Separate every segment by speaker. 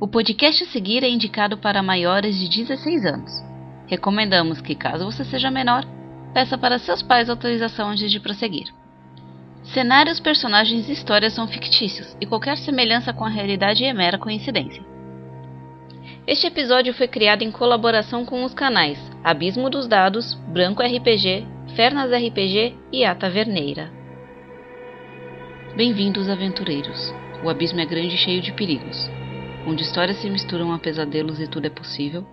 Speaker 1: O podcast a seguir é indicado para maiores de 16 anos. Recomendamos que, caso você seja menor, peça para seus pais autorização antes de prosseguir. Cenários, personagens e histórias são fictícios e qualquer semelhança com a realidade é mera coincidência. Este episódio foi criado em colaboração com os canais Abismo dos Dados, Branco RPG, Fernas RPG e A Taverneira. Bem-vindos, aventureiros. O abismo é grande e cheio de perigos. Onde histórias se misturam a pesadelos e tudo é possível,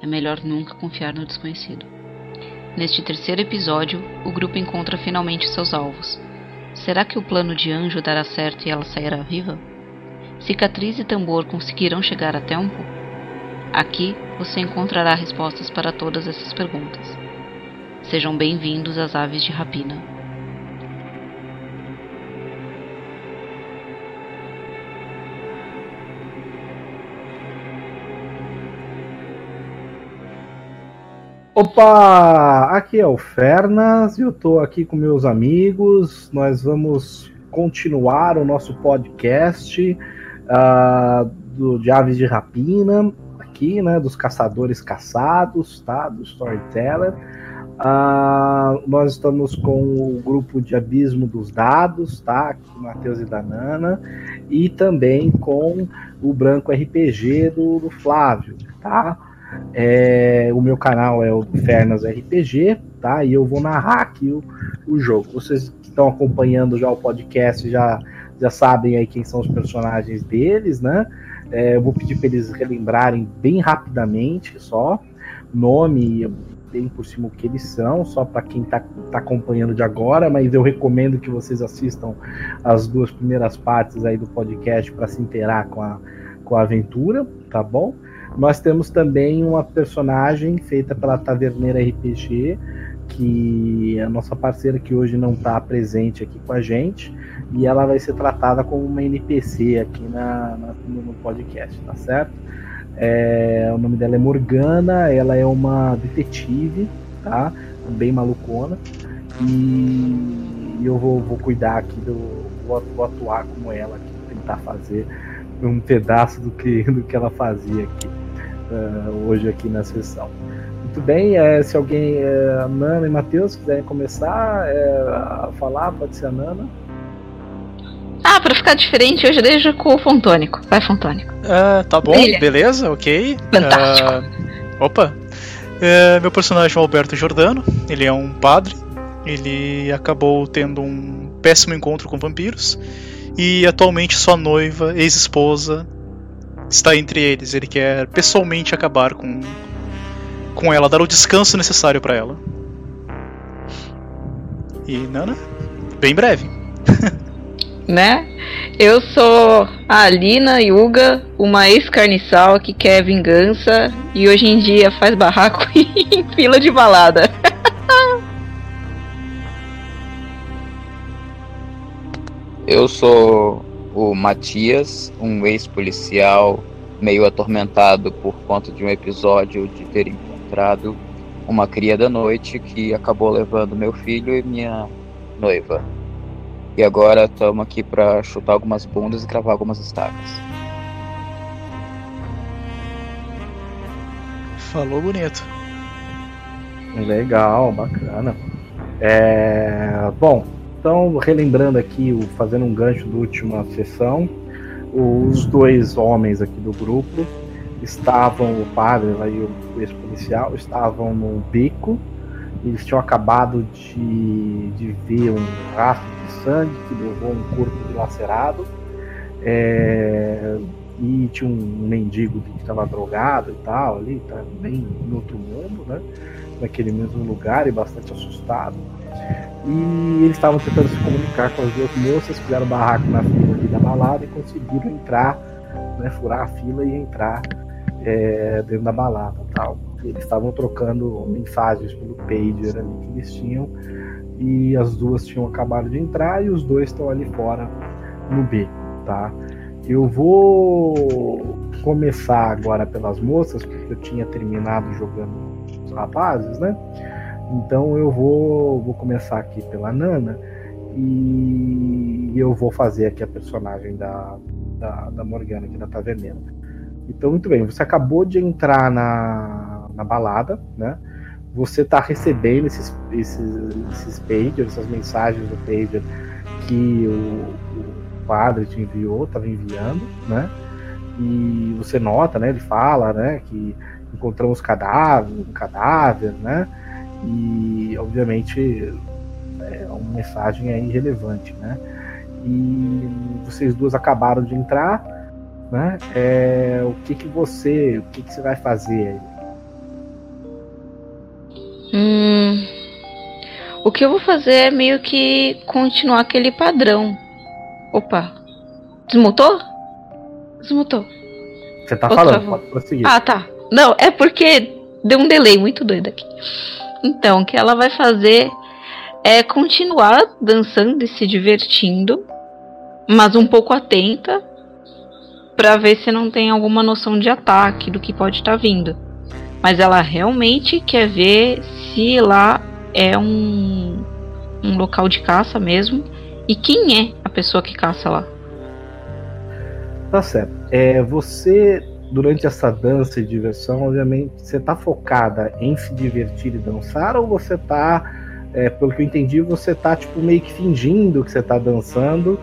Speaker 1: é melhor nunca confiar no desconhecido. Neste terceiro episódio, o grupo encontra finalmente seus alvos. Será que o plano de Anjo dará certo e ela sairá viva? Cicatriz e Tambor conseguirão chegar a tempo? Aqui você encontrará respostas para todas essas perguntas. Sejam bem-vindos às Aves de Rapina.
Speaker 2: Opa, aqui é o Fernas e eu estou aqui com meus amigos. Nós vamos continuar o nosso podcast uh, do, de Aves de Rapina, aqui, né, dos caçadores caçados, tá, do Storyteller. Uh, nós estamos com o grupo de Abismo dos Dados, tá, aqui, Matheus e Danana, e também com o Branco RPG do, do Flávio, tá. É, o meu canal é o Fernas RPG, tá? E eu vou narrar aqui o, o jogo. Vocês que estão acompanhando já o podcast já, já sabem aí quem são os personagens deles, né? É, eu vou pedir para eles relembrarem bem rapidamente só nome bem por cima o que eles são, só para quem está tá acompanhando de agora, mas eu recomendo que vocês assistam as duas primeiras partes aí do podcast para se inteirar com a, com a aventura, tá bom? Nós temos também uma personagem feita pela Taverneira RPG, que é a nossa parceira que hoje não está presente aqui com a gente, e ela vai ser tratada como uma NPC aqui na, na no podcast, tá certo? É, o nome dela é Morgana, ela é uma detetive, tá? Bem malucona. E eu vou, vou cuidar aqui do. Vou, vou atuar como ela aqui, tentar fazer um pedaço do que, do que ela fazia aqui uh, hoje aqui na sessão. Muito bem, é, se alguém, é, Nana e Matheus, quiserem começar a falar, pode ser a Nana.
Speaker 1: Ah, pra ficar diferente, hoje deixo com o Fontônico. Vai, Fontônico.
Speaker 3: Uh, tá bom, Brilha. beleza, ok.
Speaker 1: Fantástico. Uh,
Speaker 3: opa. Uh, meu personagem é o Alberto Giordano, ele é um padre. Ele acabou tendo um péssimo encontro com vampiros. E atualmente sua noiva, ex-esposa, está entre eles. Ele quer pessoalmente acabar com, com ela, dar o descanso necessário para ela. E Nana, bem breve.
Speaker 1: né? Eu sou a Alina Yuga, uma ex-carniçal que quer vingança e hoje em dia faz barraco em fila de balada.
Speaker 4: Eu sou o Matias, um ex-policial meio atormentado por conta de um episódio de ter encontrado uma cria da noite que acabou levando meu filho e minha noiva. E agora estamos aqui para chutar algumas bundas e cravar algumas estacas.
Speaker 3: Falou bonito.
Speaker 2: Legal, bacana. É, bom, então, relembrando aqui, fazendo um gancho da última sessão, os dois homens aqui do grupo estavam, o padre e o ex-policial, estavam no beco. Eles tinham acabado de, de ver um rastro de sangue que levou um corpo dilacerado. É, e tinha um mendigo que estava drogado e tal, ali, tá bem outro mundo, né? Naquele mesmo lugar e bastante assustado. E eles estavam tentando se comunicar com as duas moças, fizeram barraco na fila da balada e conseguiram entrar, né, furar a fila e entrar é, dentro da balada tal. Eles estavam trocando mensagens pelo pager ali que eles tinham e as duas tinham acabado de entrar e os dois estão ali fora no B, tá? Eu vou começar agora pelas moças, porque eu tinha terminado jogando os rapazes, né? Então eu vou, vou começar aqui pela Nana e eu vou fazer aqui a personagem da, da, da Morgana, aqui da. Então, muito bem, você acabou de entrar na, na balada, né? Você está recebendo esses, esses, esses pagers, essas mensagens do pager que o, o padre te enviou, estava enviando, né? E você nota, né? Ele fala, né? Que encontramos cadáver, um cadáver, né? E obviamente é uma mensagem aí relevante, né? E vocês duas acabaram de entrar, né? É, o que que você, o que que você vai fazer aí?
Speaker 1: Hum, o que eu vou fazer é meio que continuar aquele padrão. Opa, desmutou? Desmutou.
Speaker 2: Você tá Outra falando, pode prosseguir.
Speaker 1: Ah, tá. Não, é porque deu um delay muito doido aqui. Então, o que ela vai fazer é continuar dançando e se divertindo, mas um pouco atenta para ver se não tem alguma noção de ataque do que pode estar tá vindo. Mas ela realmente quer ver se lá é um, um local de caça mesmo e quem é a pessoa que caça lá.
Speaker 2: Tá certo. É, você, durante essa dança e diversão, obviamente, você tá focada em se divertir e dançar ou você tá é, pelo que eu entendi, você tá tipo meio que fingindo que você tá dançando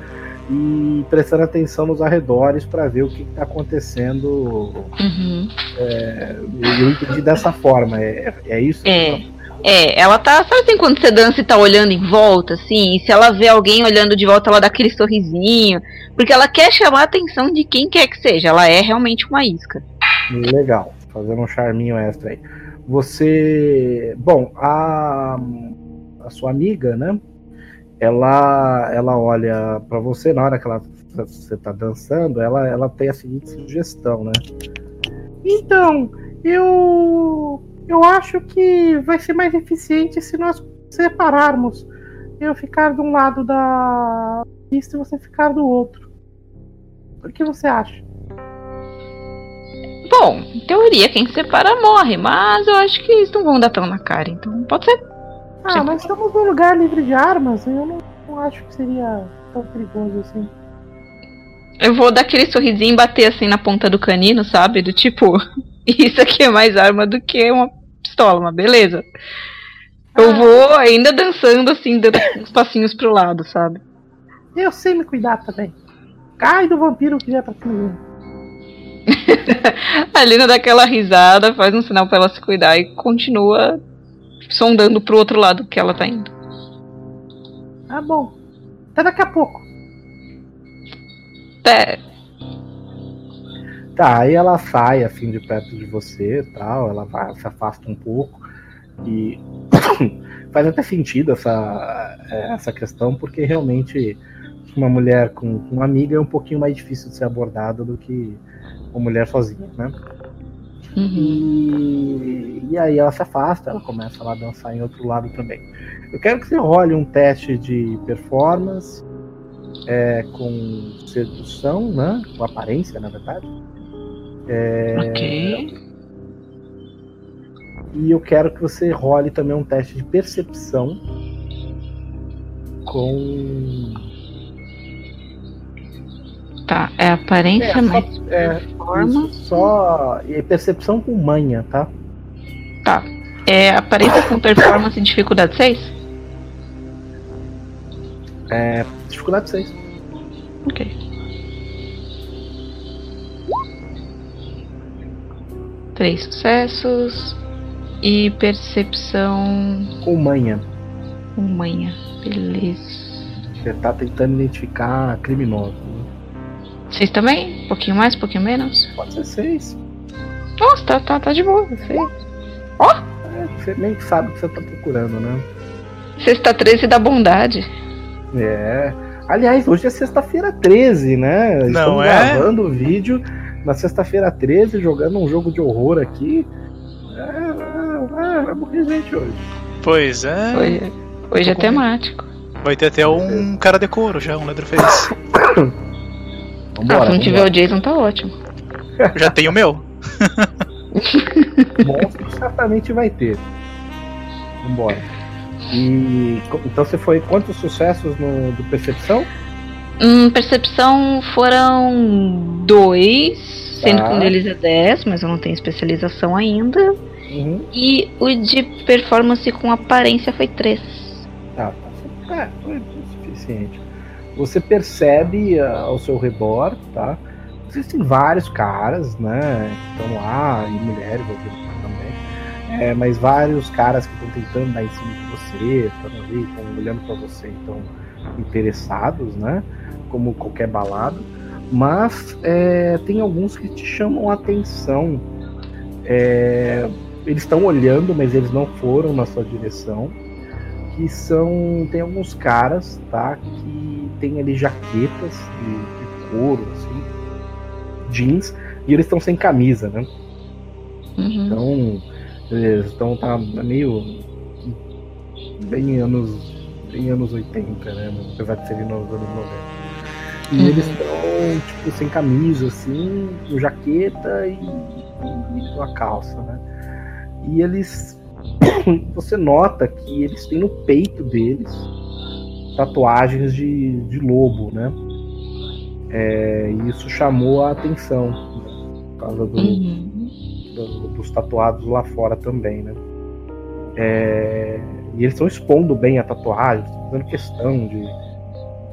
Speaker 2: e prestando atenção nos arredores para ver o que está acontecendo. Uhum. É, eu entendi dessa forma. É, é isso?
Speaker 1: É. É, ela tá. Sabe assim quando você dança e tá olhando em volta, assim? E se ela vê alguém olhando de volta, ela dá aquele sorrisinho. Porque ela quer chamar a atenção de quem quer que seja. Ela é realmente uma isca.
Speaker 2: Legal. Fazendo um charminho extra aí. Você. Bom, a a sua amiga, né? Ela, ela olha para você na hora que ela, você tá dançando, ela, ela tem a seguinte sugestão, né? Então, eu eu acho que vai ser mais eficiente se nós separarmos. Eu ficar de um lado da pista e você ficar do outro. O que você acha?
Speaker 1: Bom, em teoria, quem se separa morre, mas eu acho que eles não vão dar tão na cara, então pode ser.
Speaker 2: Ah, mas estamos num lugar livre de armas, eu não, não acho que seria tão perigoso assim.
Speaker 1: Eu vou dar aquele sorrisinho e bater assim na ponta do canino, sabe? Do tipo, isso aqui é mais arma do que uma pistola, mas beleza. Eu ah. vou ainda dançando assim, dando uns passinhos pro lado, sabe?
Speaker 2: Eu sei me cuidar também. Cai do vampiro que vier pra cima.
Speaker 1: a Lina dá aquela risada, faz um sinal para ela se cuidar e continua sondando pro outro lado que ela tá indo.
Speaker 2: Ah, bom. Até daqui a pouco.
Speaker 1: É.
Speaker 2: Tá, aí ela sai assim de perto de você tal, ela vai, se afasta um pouco e faz até sentido essa, é, essa questão, porque realmente uma mulher com, uma amiga é um pouquinho mais difícil de ser abordada do que uma mulher sozinha, né? Uhum. E, e aí ela se afasta, ela começa lá a dançar em outro lado também. Eu quero que você role um teste de performance é, com sedução, né? Com aparência, na verdade. É,
Speaker 1: ok.
Speaker 2: E eu quero que você role também um teste de percepção com
Speaker 1: Tá, é aparência, é, mas
Speaker 2: é, forma. Só é percepção com manha, tá?
Speaker 1: Tá. É aparência com performance e dificuldade 6?
Speaker 2: É. Dificuldade 6.
Speaker 1: Ok. Três sucessos. E percepção.
Speaker 2: Com manha.
Speaker 1: Com manha. Beleza.
Speaker 2: Você tá tentando identificar criminosos.
Speaker 1: Seis também? Um pouquinho mais, um pouquinho menos?
Speaker 2: Pode ser seis.
Speaker 1: Nossa, tá, tá, tá de boa, seis. Ó!
Speaker 2: É, você nem sabe o que você tá procurando, né?
Speaker 1: Sexta 13 da bondade.
Speaker 2: É. Aliás, hoje é sexta-feira 13, né?
Speaker 3: Não
Speaker 2: Estamos
Speaker 3: é?
Speaker 2: gravando o vídeo na sexta-feira 13, jogando um jogo de horror aqui. É, é, é, vai morrer gente hoje.
Speaker 3: Pois é.
Speaker 1: Hoje, hoje é temático.
Speaker 3: Vai ter até um cara de couro já, um Leatherface.
Speaker 1: Vambora, ah, se não tiver o Jason, tá ótimo.
Speaker 3: Já tem o meu.
Speaker 2: Monstro certamente vai ter. Vambora. E então você foi quantos sucessos no do Percepção?
Speaker 1: Hum, percepção foram dois. Sendo
Speaker 2: Tá.
Speaker 1: que um deles é 10, mas eu não tenho especialização ainda.
Speaker 2: Uhum.
Speaker 1: E o de performance com aparência foi 3.
Speaker 2: Tá, tá. É, foi o suficiente. Você percebe ah, ao seu redor, tá? Existem vários caras, né? Estão lá, e mulheres obviamente, também. É, mas vários caras que estão tentando dar em cima de você, estão ali, estão olhando para você, estão interessados, né? Como qualquer balada. Mas é, tem alguns que te chamam a atenção. É, eles estão olhando, mas eles não foram na sua direção. Que são. Tem alguns caras, tá? Que tem ali jaquetas de, de couro, assim, jeans, e eles estão sem camisa, né?
Speaker 1: Uhum.
Speaker 2: Então, eles estão tá meio. bem anos. bem anos 80, né? Apesar de serem nos anos 90. E
Speaker 1: Uhum.
Speaker 2: eles estão, tipo, sem camisa, assim, com jaqueta e, e com a calça, né? E eles. Você nota que eles têm no peito deles tatuagens de, de lobo, né? É, e isso chamou a atenção, né? por causa do,
Speaker 1: Uhum.
Speaker 2: do- dos tatuados lá fora também, né? É, e eles estão expondo bem a tatuagem, estão fazendo questão de,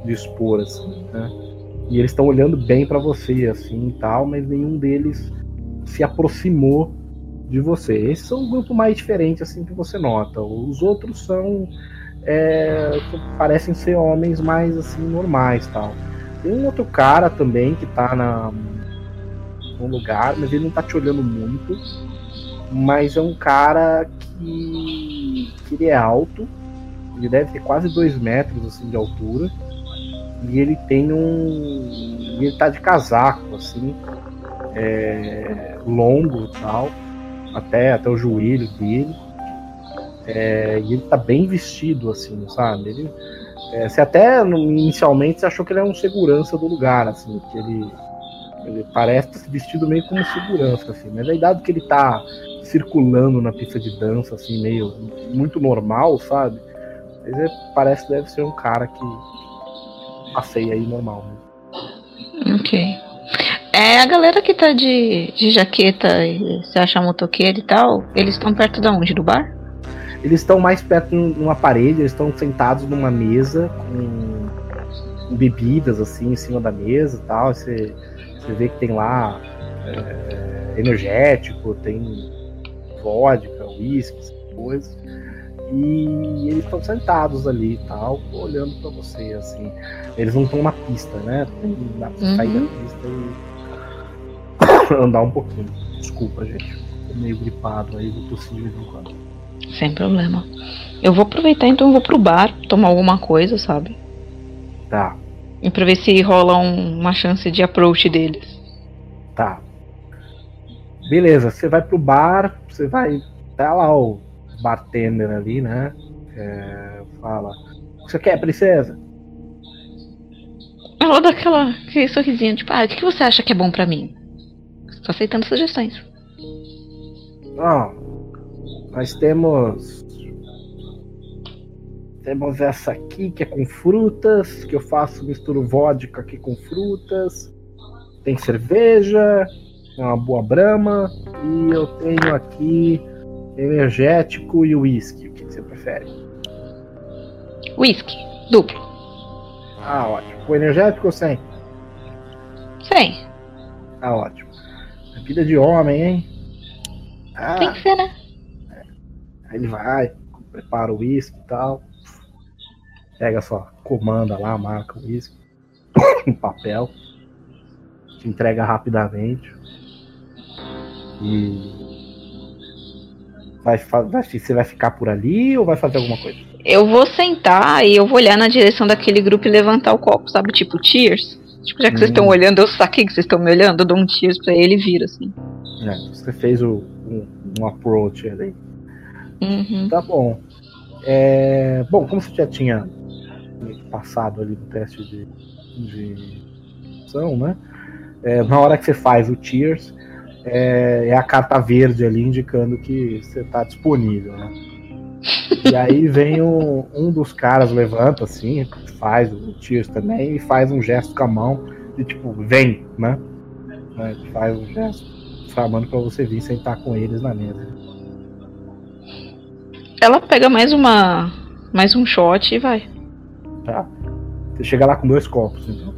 Speaker 2: de expor, assim, né? E eles estão olhando bem pra você, assim, e tal, mas nenhum deles se aproximou de você. Esses são um grupo mais diferente, assim, que você nota. Os outros são... é, parecem ser homens mais, assim, normais, tal. Tem um outro cara também que tá na, num lugar, mas ele não tá te olhando muito. Mas é um cara que, que ele é alto, ele deve ter quase dois metros assim de altura. E ele tem um. Ele tá de casaco, assim, é, longo tal, até, até o joelho dele. É, e ele tá bem vestido, assim, sabe? Ele, é, você até inicialmente você achou que ele era um segurança do lugar, assim, que ele, ele parece vestido meio como segurança, assim, mas aí dado que ele tá circulando na pista de dança, assim, meio muito normal, sabe? Mas é- parece deve ser um cara que passeia aí normal.
Speaker 1: Ok. É, a galera que tá de, de jaqueta e se acha motoqueiro e tal, eles estão perto de onde? Do bar?
Speaker 2: Eles estão mais perto de uma parede, eles estão sentados numa mesa com, com bebidas assim em cima da mesa e tal. Você, você vê que tem lá é, energético, tem vodka, uísque, essas coisas. E eles estão sentados ali e tal, olhando pra você, assim. Eles não estão na pista, né? Tem, dá pra sair da
Speaker 1: Uhum.
Speaker 2: pista e andar um pouquinho. Desculpa, gente. Tô meio gripado aí, vou tossir de vez em quando.
Speaker 1: Sem problema. Eu vou aproveitar então, eu vou pro bar tomar alguma coisa, sabe?
Speaker 2: Tá.
Speaker 1: E pra ver se rola um- uma chance de approach deles.
Speaker 2: Tá. Beleza, você vai pro bar, você vai. Tá lá o bartender ali, né? É, fala. O que você quer, princesa?
Speaker 1: Ela dá aquela, aquele sorrisinho, tipo, ah, o que você acha que é bom pra mim? Tô aceitando sugestões.
Speaker 2: Ó, nós temos. Temos essa aqui que é com frutas, que eu faço, misturo vodka aqui com frutas. Tem cerveja, é uma boa brama. E eu tenho aqui energético e uísque. O que que você prefere?
Speaker 1: Whisky, duplo.
Speaker 2: Ah, ótimo. Com energético ou sem?
Speaker 1: Sem.
Speaker 2: Ah, ótimo. Vida de homem, hein? Ah,
Speaker 1: Tem que ser, né?
Speaker 2: aí ele vai, prepara o uísque e tal. Pega só, comanda lá, marca o uísque. Um papel. Te entrega rapidamente. E. Vai, você vai ficar por ali ou vai fazer alguma coisa?
Speaker 1: Eu vou sentar e eu vou olhar na direção daquele grupo e levantar o copo, sabe? Tipo, cheers. Tipo, já que vocês
Speaker 2: Hum.
Speaker 1: estão olhando, eu saquei que vocês estão me olhando, eu dou um cheers pra ele e vira, assim.
Speaker 2: É, você fez o, um, um approach ali.
Speaker 1: Uhum.
Speaker 2: Tá bom. É, bom, como você já tinha passado ali no teste de, de ação, né? É, na hora que você faz o Cheers, é, é a carta verde ali indicando que você está disponível, né? E aí vem um, um dos caras, levanta assim, faz o Cheers também e faz um gesto com a mão de tipo, vem, né? Faz um gesto chamando pra você vir sentar com eles na mesa.
Speaker 1: Ela pega mais uma. mais um shot e vai.
Speaker 2: Tá. Você chega lá com dois copos, então.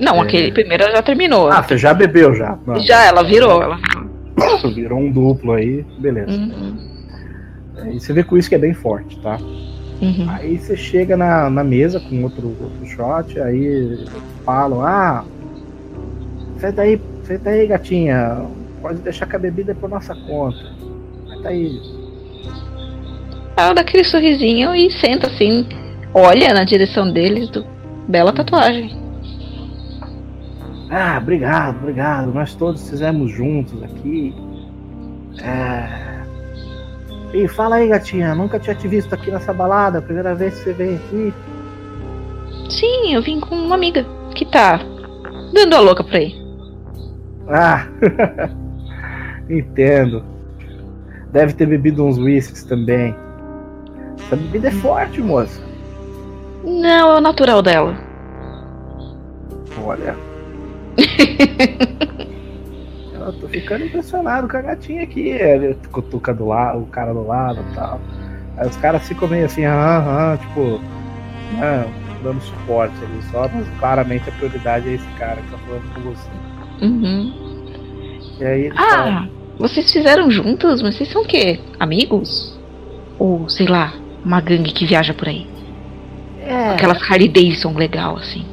Speaker 1: Não,
Speaker 2: É.
Speaker 1: aquele primeiro já terminou.
Speaker 2: Ah, você já bebeu já. Não,
Speaker 1: já, ela virou. Ela...
Speaker 2: Virou um duplo aí, beleza.
Speaker 1: Uhum,
Speaker 2: E você vê que o uísque é bem forte, tá?
Speaker 1: uhum.
Speaker 2: Aí você chega na, na mesa com outro, outro shot, aí falam, ah, senta aí, senta aí, gatinha. Pode deixar que a bebida é por nossa conta. Senta aí.
Speaker 1: Ela dá aquele sorrisinho e senta assim, olha na direção deles do bela tatuagem.
Speaker 2: Ah, obrigado, obrigado. Nós todos fizemos juntos aqui. É... E fala aí, gatinha. Nunca tinha te visto aqui nessa balada. Primeira vez que você vem aqui.
Speaker 1: Sim, eu vim com uma amiga que tá dando a louca pra aí.
Speaker 2: Ah, entendo. Deve ter bebido uns whiskies também. Essa bebida é forte, moça.
Speaker 1: Não, é o natural dela.
Speaker 2: Olha. Eu tô ficando impressionado com a gatinha aqui. Ele cutuca do lado, o cara do lado e tal. Aí os caras ficam meio assim, aham, tipo, né, dando suporte ali só, mas claramente a prioridade é esse cara que tá falando com você.
Speaker 1: Uhum.
Speaker 2: E aí ele fala,
Speaker 1: Ah, vocês fizeram juntos? Mas vocês são o quê? Amigos? Ou, sei lá, uma gangue que viaja por aí?
Speaker 2: é,
Speaker 1: Aquelas Harley Davidson legal, assim.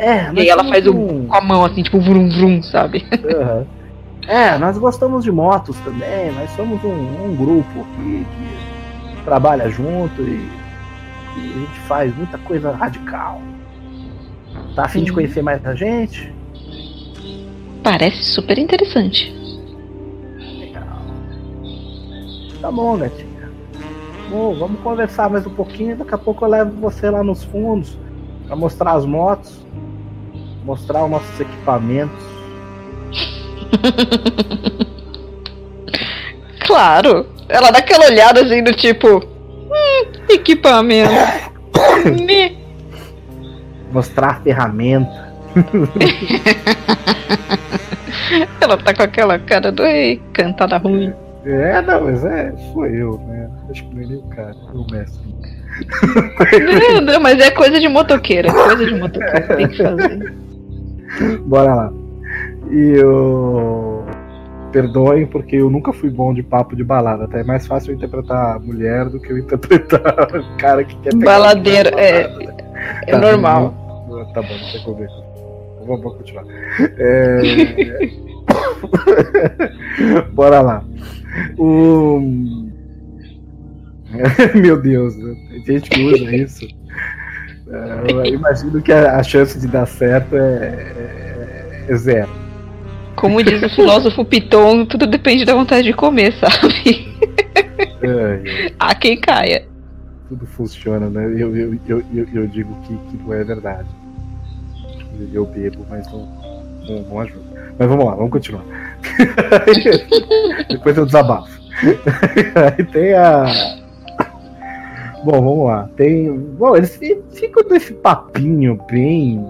Speaker 2: É,
Speaker 1: E aí ela faz o,
Speaker 2: um-
Speaker 1: com a mão, assim, tipo, vrum vrum, sabe?
Speaker 2: Aham. É, nós gostamos de motos também, nós somos um, um grupo que, que trabalha junto e, e a gente faz muita coisa radical. Tá afim de conhecer mais a gente?
Speaker 1: Parece super interessante.
Speaker 2: Legal. Tá bom, gatinha. Bom, vamos conversar mais um pouquinho, daqui a pouco eu levo você lá nos fundos pra mostrar as motos, mostrar os nossos equipamentos.
Speaker 1: Claro! Ela dá aquela olhada assim do tipo. Hum, equipamento. Me.
Speaker 2: Mostrar a ferramenta.
Speaker 1: Ela tá com aquela cara do ei, cantada ruim.
Speaker 2: É, não, mas é, foi eu, né? Acho que não é nem o cara, é o mestre.
Speaker 1: Não, não, mas é coisa de motoqueira, é coisa de motoqueira, tem que fazer.
Speaker 2: Bora lá. E eu. Perdoem, porque eu nunca fui bom de papo de balada. Até é mais fácil eu interpretar a mulher do que eu interpretar o cara que quer pegar
Speaker 1: Baladeiro, é,
Speaker 2: balada.
Speaker 1: é
Speaker 2: Tá,
Speaker 1: normal.
Speaker 2: não- Tá bom, não tem ver. Vamos, continuar. É... Bora lá. O... Meu Deus, né? tem gente que usa isso. Eu imagino que a a chance de dar certo é, é- é zero.
Speaker 1: Como diz o filósofo Piton, tudo depende da vontade de comer, sabe?
Speaker 2: É,
Speaker 1: Há quem caia.
Speaker 2: tudo funciona, né? Eu, eu, eu, eu, eu digo que, que não é verdade. Eu bebo, mas não, não, não ajuda. Mas vamos lá, vamos continuar. Depois eu desabafo. Aí tem a. Bom, vamos lá. Tem. Bom, eles fi- ficam nesse papinho bem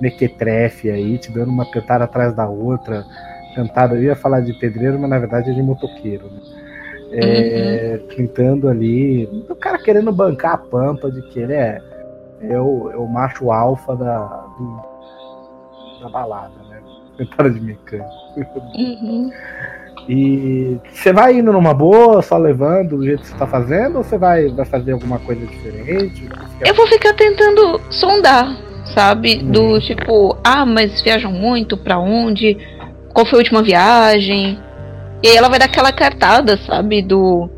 Speaker 2: mequetrefe aí, te dando uma cantada atrás da outra. Cantada, eu ia falar de pedreiro, mas na verdade é de motoqueiro. Né? É, Tentando ali. O cara querendo bancar a pampa de que ele é, é, o, é o macho alfa da, do- da balada, né? Cantada de mecânico.
Speaker 1: Uhum.
Speaker 2: E você vai indo numa boa, só levando do jeito que você tá fazendo, ou você vai, vai fazer alguma coisa diferente?
Speaker 1: Eu vou ficar tentando sondar, sabe?
Speaker 2: Uhum.
Speaker 1: Do tipo, ah, mas viajam muito? Pra onde? Qual foi a última viagem? E aí ela vai dar aquela cartada, sabe? Do.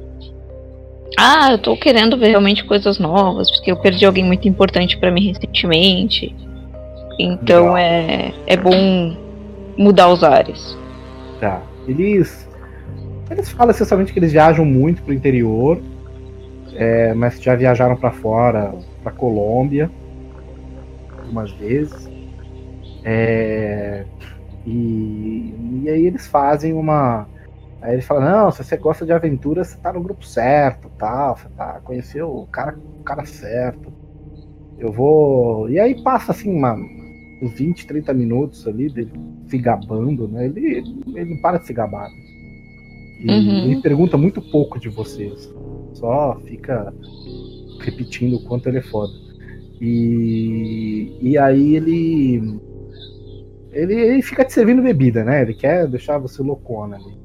Speaker 1: Ah, eu tô querendo ver realmente coisas novas, porque eu perdi alguém muito importante pra mim recentemente. Então
Speaker 2: Legal.
Speaker 1: é, é bom mudar os ares.
Speaker 2: Tá. Eles. Eles falam essencialmente que eles viajam muito pro interior, é, mas já viajaram pra fora, pra Colômbia, algumas vezes. É, e, e aí eles fazem uma. Aí eles falam, não, se você gosta de aventura, você tá no grupo certo, tal, você tá, conheceu o cara, o cara certo. Eu vou. E aí passa assim uma, 20, 30 minutos ali dele se gabando, né? Ele, ele não para de se gabar. E
Speaker 1: Uhum.
Speaker 2: ele pergunta muito pouco de vocês. Só fica repetindo o quanto ele é foda. E, e aí ele, ele. Ele fica te servindo bebida, né? Ele quer deixar você loucona ali.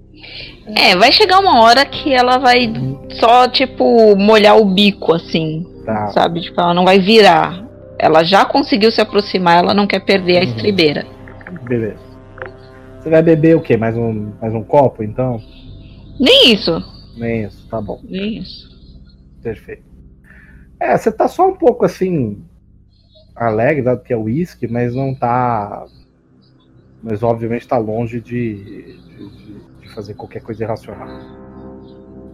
Speaker 1: É, vai chegar uma hora que ela vai só, tipo, molhar o bico, assim,
Speaker 2: Tá.
Speaker 1: sabe? Tipo, ela não vai virar. Ela já conseguiu se aproximar, ela não quer perder a
Speaker 2: Uhum.
Speaker 1: estribeira.
Speaker 2: Beleza. Você vai beber o quê? Mais um, mais um copo, então?
Speaker 1: Nem isso.
Speaker 2: Nem isso, tá bom.
Speaker 1: Nem isso.
Speaker 2: Perfeito. É, você tá só um pouco assim. alegre, dado que é uísque, mas não tá. Mas obviamente tá longe de, de, de fazer qualquer coisa irracional.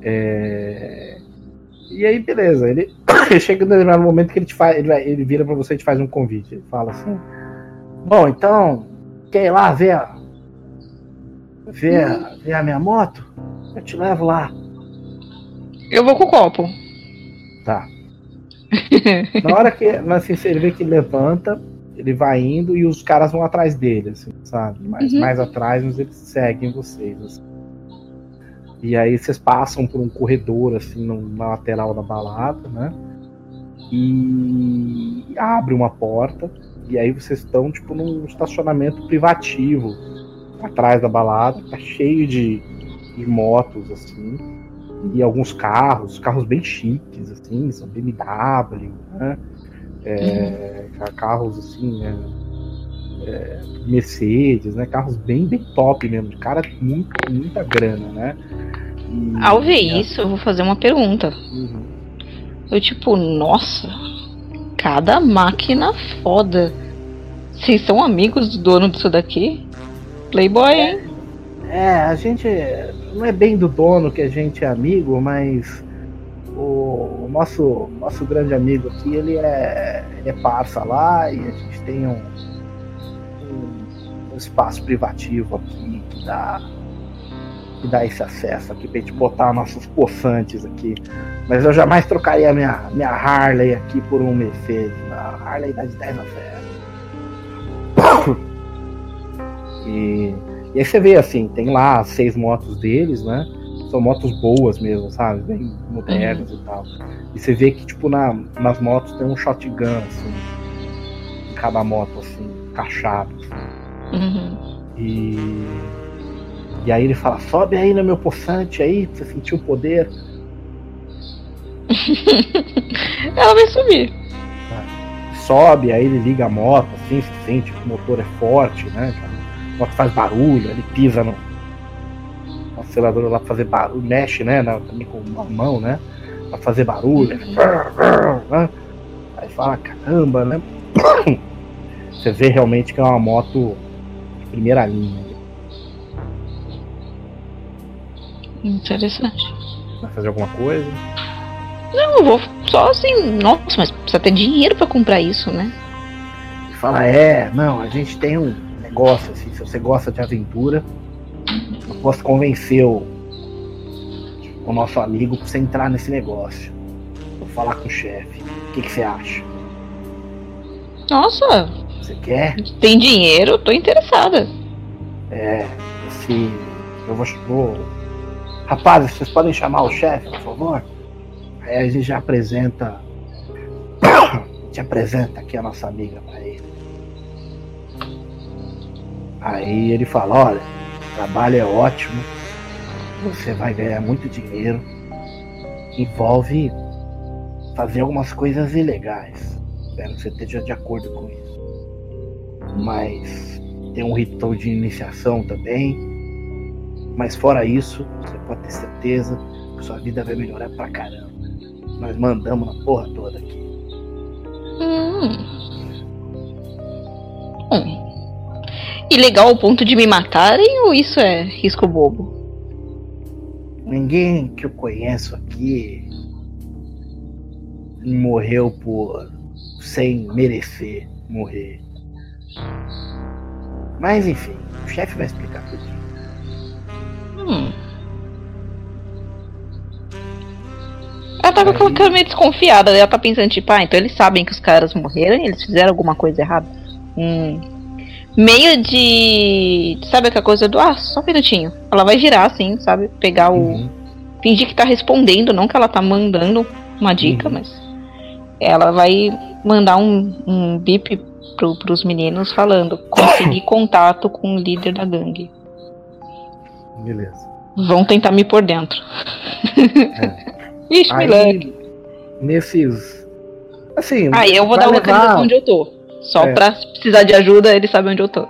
Speaker 2: É, E aí, beleza. Ele, chega no determinado momento que ele te faz. Ele, vai- ele vira pra você e te faz um convite. Ele fala assim. Bom, então. Quer ir lá ver a. Ver, a- ver a minha moto? Eu te levo lá.
Speaker 1: Eu vou com o copo.
Speaker 2: Tá. Na hora que assim, ele vê que ele levanta, ele vai indo e os caras vão atrás dele, assim, sabe? Mais,
Speaker 1: Uhum.
Speaker 2: mais atrás, mas eles seguem vocês. assim. E aí vocês passam por um corredor, assim, na lateral da balada, né? E abre uma porta. E aí vocês estão, tipo, num estacionamento privativo atrás da balada. Tá cheio de, de motos, assim e alguns carros, carros bem chiques, assim, são BMW, né? É, ca- Carros assim, né? Mercedes, né? Carros bem, bem top mesmo, de cara muito, muita grana, né?
Speaker 1: Ao ver isso, eu vou fazer uma pergunta.
Speaker 2: Uhum.
Speaker 1: Eu, tipo, nossa, cada máquina foda. Vocês são amigos do dono disso daqui? Playboy, hein?
Speaker 2: É, a gente não é bem do dono que a gente é amigo, mas o, o nosso, nosso grande amigo aqui, ele é, ele é parça lá e a gente tem um, um, um espaço privativo aqui que dá, que dá esse acesso aqui pra gente botar nossos poçantes aqui. Mas eu jamais trocaria minha, minha Harley aqui por um Mercedes. A Harley dá de 10 na fé. E e aí você vê assim, tem lá as seis motos deles, né? São motos boas mesmo, sabe? Bem modernas e tal. E você vê que, tipo, na, nas motos tem um shotgun, assim, em cada moto, assim, encaixado. assim.
Speaker 1: Uhum.
Speaker 2: E. E aí ele fala, sobe aí no meu poçante aí, pra você sentir o poder.
Speaker 1: Ela vai subir.
Speaker 2: Sobe, aí ele liga a moto, assim, você sente que o motor é forte, né? A moto faz barulho, ele pisa no, no acelerador lá pra fazer barulho, mexe, né? na- também com a mão, né? Pra fazer barulho. brrr, né? Aí fala, caramba, né? Você vê realmente que é uma moto de primeira linha.
Speaker 1: Interessante.
Speaker 2: Vai fazer alguma coisa?
Speaker 1: Não, eu vou só assim. Nossa, mas precisa ter dinheiro pra comprar isso, né?
Speaker 2: Fala, é, não, a gente tem um negócio, assim, se você gosta de aventura, eu posso convencer o, o nosso amigo pra você entrar nesse negócio. Vou falar com o chefe. O que, que você acha?
Speaker 1: Nossa,
Speaker 2: Você quer?
Speaker 1: tem dinheiro, eu tô interessada.
Speaker 2: É, esse. Eu vou. vou... Rapazes, vocês podem chamar o chefe, por favor? Aí a gente já apresenta. Gente apresenta aqui a nossa amiga pra ele. Aí ele fala, olha, o trabalho é ótimo, você vai ganhar muito dinheiro. Envolve fazer algumas coisas ilegais. Espero que você esteja de acordo com isso. Mas tem um ritual de iniciação também. Mas fora isso, você pode ter certeza que sua vida vai melhorar pra caramba. Nós mandamos na porra toda aqui.
Speaker 1: Hum. Hum. Ilegal ao ponto de me matarem ou isso é risco bobo?
Speaker 2: Ninguém que eu conheço aqui morreu por sem merecer morrer. Mas enfim, o chefe vai explicar tudo.
Speaker 1: Hum. Ela tá com aquela cara meio desconfiada, ela tá pensando, tipo, ah, então eles sabem que os caras morreram e eles fizeram alguma coisa errada. um meio de. Sabe aquela coisa do. Ah, só um minutinho. Ela vai virar assim, sabe? Pegar o.
Speaker 2: Uhum.
Speaker 1: Fingir que tá respondendo, não que ela tá mandando uma dica,
Speaker 2: Uhum.
Speaker 1: mas. Ela vai mandar um, um bip pro, pros meninos falando: consegui contato com o líder da gangue.
Speaker 2: Beleza.
Speaker 1: Vão tentar me pôr dentro. Ixi, moleque.
Speaker 2: Aí, nesses. Assim.
Speaker 1: Aí eu vou dar uma
Speaker 2: levar-
Speaker 1: onde eu tô. Só
Speaker 2: É.
Speaker 1: pra precisar de ajuda, ele sabe onde eu tô.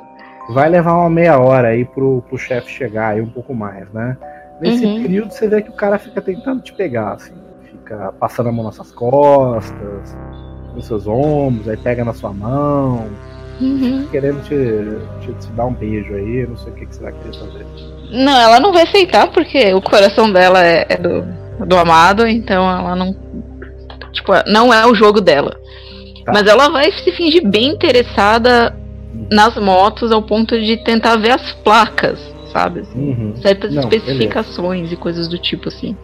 Speaker 2: vai levar uma meia hora aí pro, pro chefe chegar aí um pouco mais, né? Nesse
Speaker 1: Uhum.
Speaker 2: período você vê que o cara fica tentando te pegar, assim. Fica passando a mão nas suas costas, nos seus ombros, aí pega na sua mão,
Speaker 1: Uhum.
Speaker 2: querendo te, te, te dar um beijo aí, não sei o que, que você vai querer fazer.
Speaker 1: Não, ela não vai aceitar porque o coração dela é, é do, do amado, então ela não. Tipo, não é o jogo dela.
Speaker 2: Tá.
Speaker 1: Mas ela vai se fingir bem interessada nas motos ao ponto de tentar ver as placas, sabe? assim,
Speaker 2: Uhum.
Speaker 1: certas
Speaker 2: Não,
Speaker 1: especificações e coisas do tipo assim.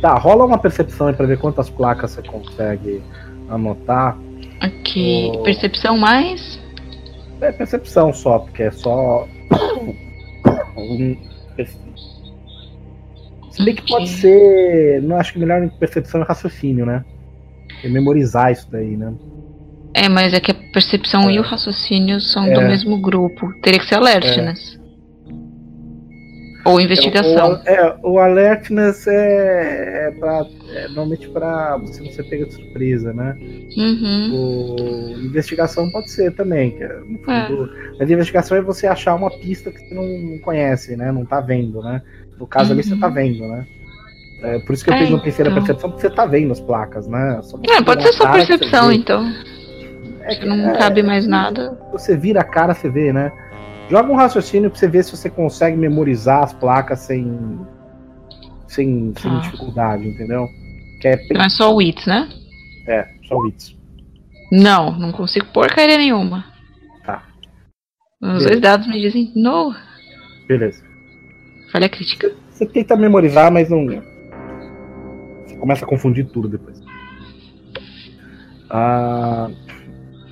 Speaker 2: Tá, rola uma percepção aí pra ver quantas placas você consegue anotar.
Speaker 1: Aqui, percepção mais.
Speaker 2: É percepção só, porque é só. um- Se bem que pode ser. Não acho que melhor em percepção e raciocínio, né? É memorizar isso daí, né?
Speaker 1: É, mas é que a percepção
Speaker 2: É.
Speaker 1: e o raciocínio são do
Speaker 2: É.
Speaker 1: mesmo grupo. Teria que ser alertness. Ou investigação.
Speaker 2: O, é, o alertness é, é, pra, é normalmente pra você não ser pega de surpresa, né?
Speaker 1: Uhum.
Speaker 2: O investigação pode ser também, que é, no
Speaker 1: É.
Speaker 2: fundo. Mas investigação é você achar uma pista que você não conhece, né? Não tá vendo, né? No caso ali você
Speaker 1: Uhum.
Speaker 2: tá vendo, né? É, por isso que eu
Speaker 1: É,
Speaker 2: fiz uma terceira
Speaker 1: então.
Speaker 2: percepção, porque você tá vendo as placas, né?
Speaker 1: É, pode ser só
Speaker 2: que
Speaker 1: percepção,
Speaker 2: vê.
Speaker 1: então.
Speaker 2: É
Speaker 1: Se não
Speaker 2: é,
Speaker 1: cabe mais nada.
Speaker 2: Você vira a cara, você vê, né? Joga um raciocínio pra você ver se você consegue memorizar as placas sem. sem, sem
Speaker 1: Tá.
Speaker 2: dificuldade, entendeu? Que é,
Speaker 1: Não é só o Wits, né?
Speaker 2: é só isso.
Speaker 1: Não, não consigo porcaria nenhuma.
Speaker 2: Tá.
Speaker 1: Os
Speaker 2: Beleza.
Speaker 1: dois dados me dizem no.
Speaker 2: Beleza.
Speaker 1: Falha crítica.
Speaker 2: Você tenta memorizar, mas não. Você começa a confundir tudo depois. Ah,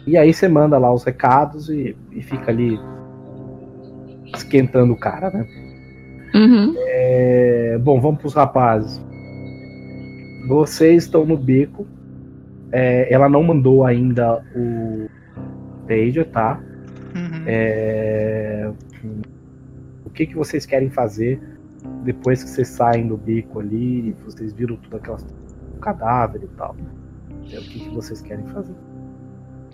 Speaker 2: e aí você manda lá os recados e, e fica ali esquentando o cara, né?
Speaker 1: Uhum.
Speaker 2: É, bom, vamos pros rapazes. Vocês estão no beco. É, ela não mandou ainda o pager, tá?
Speaker 3: Uhum.
Speaker 2: É, o que, que vocês querem fazer depois que vocês saem do beco ali? Vocês viram tudo aquelas o cadáver e tal. É, o que, que vocês querem fazer?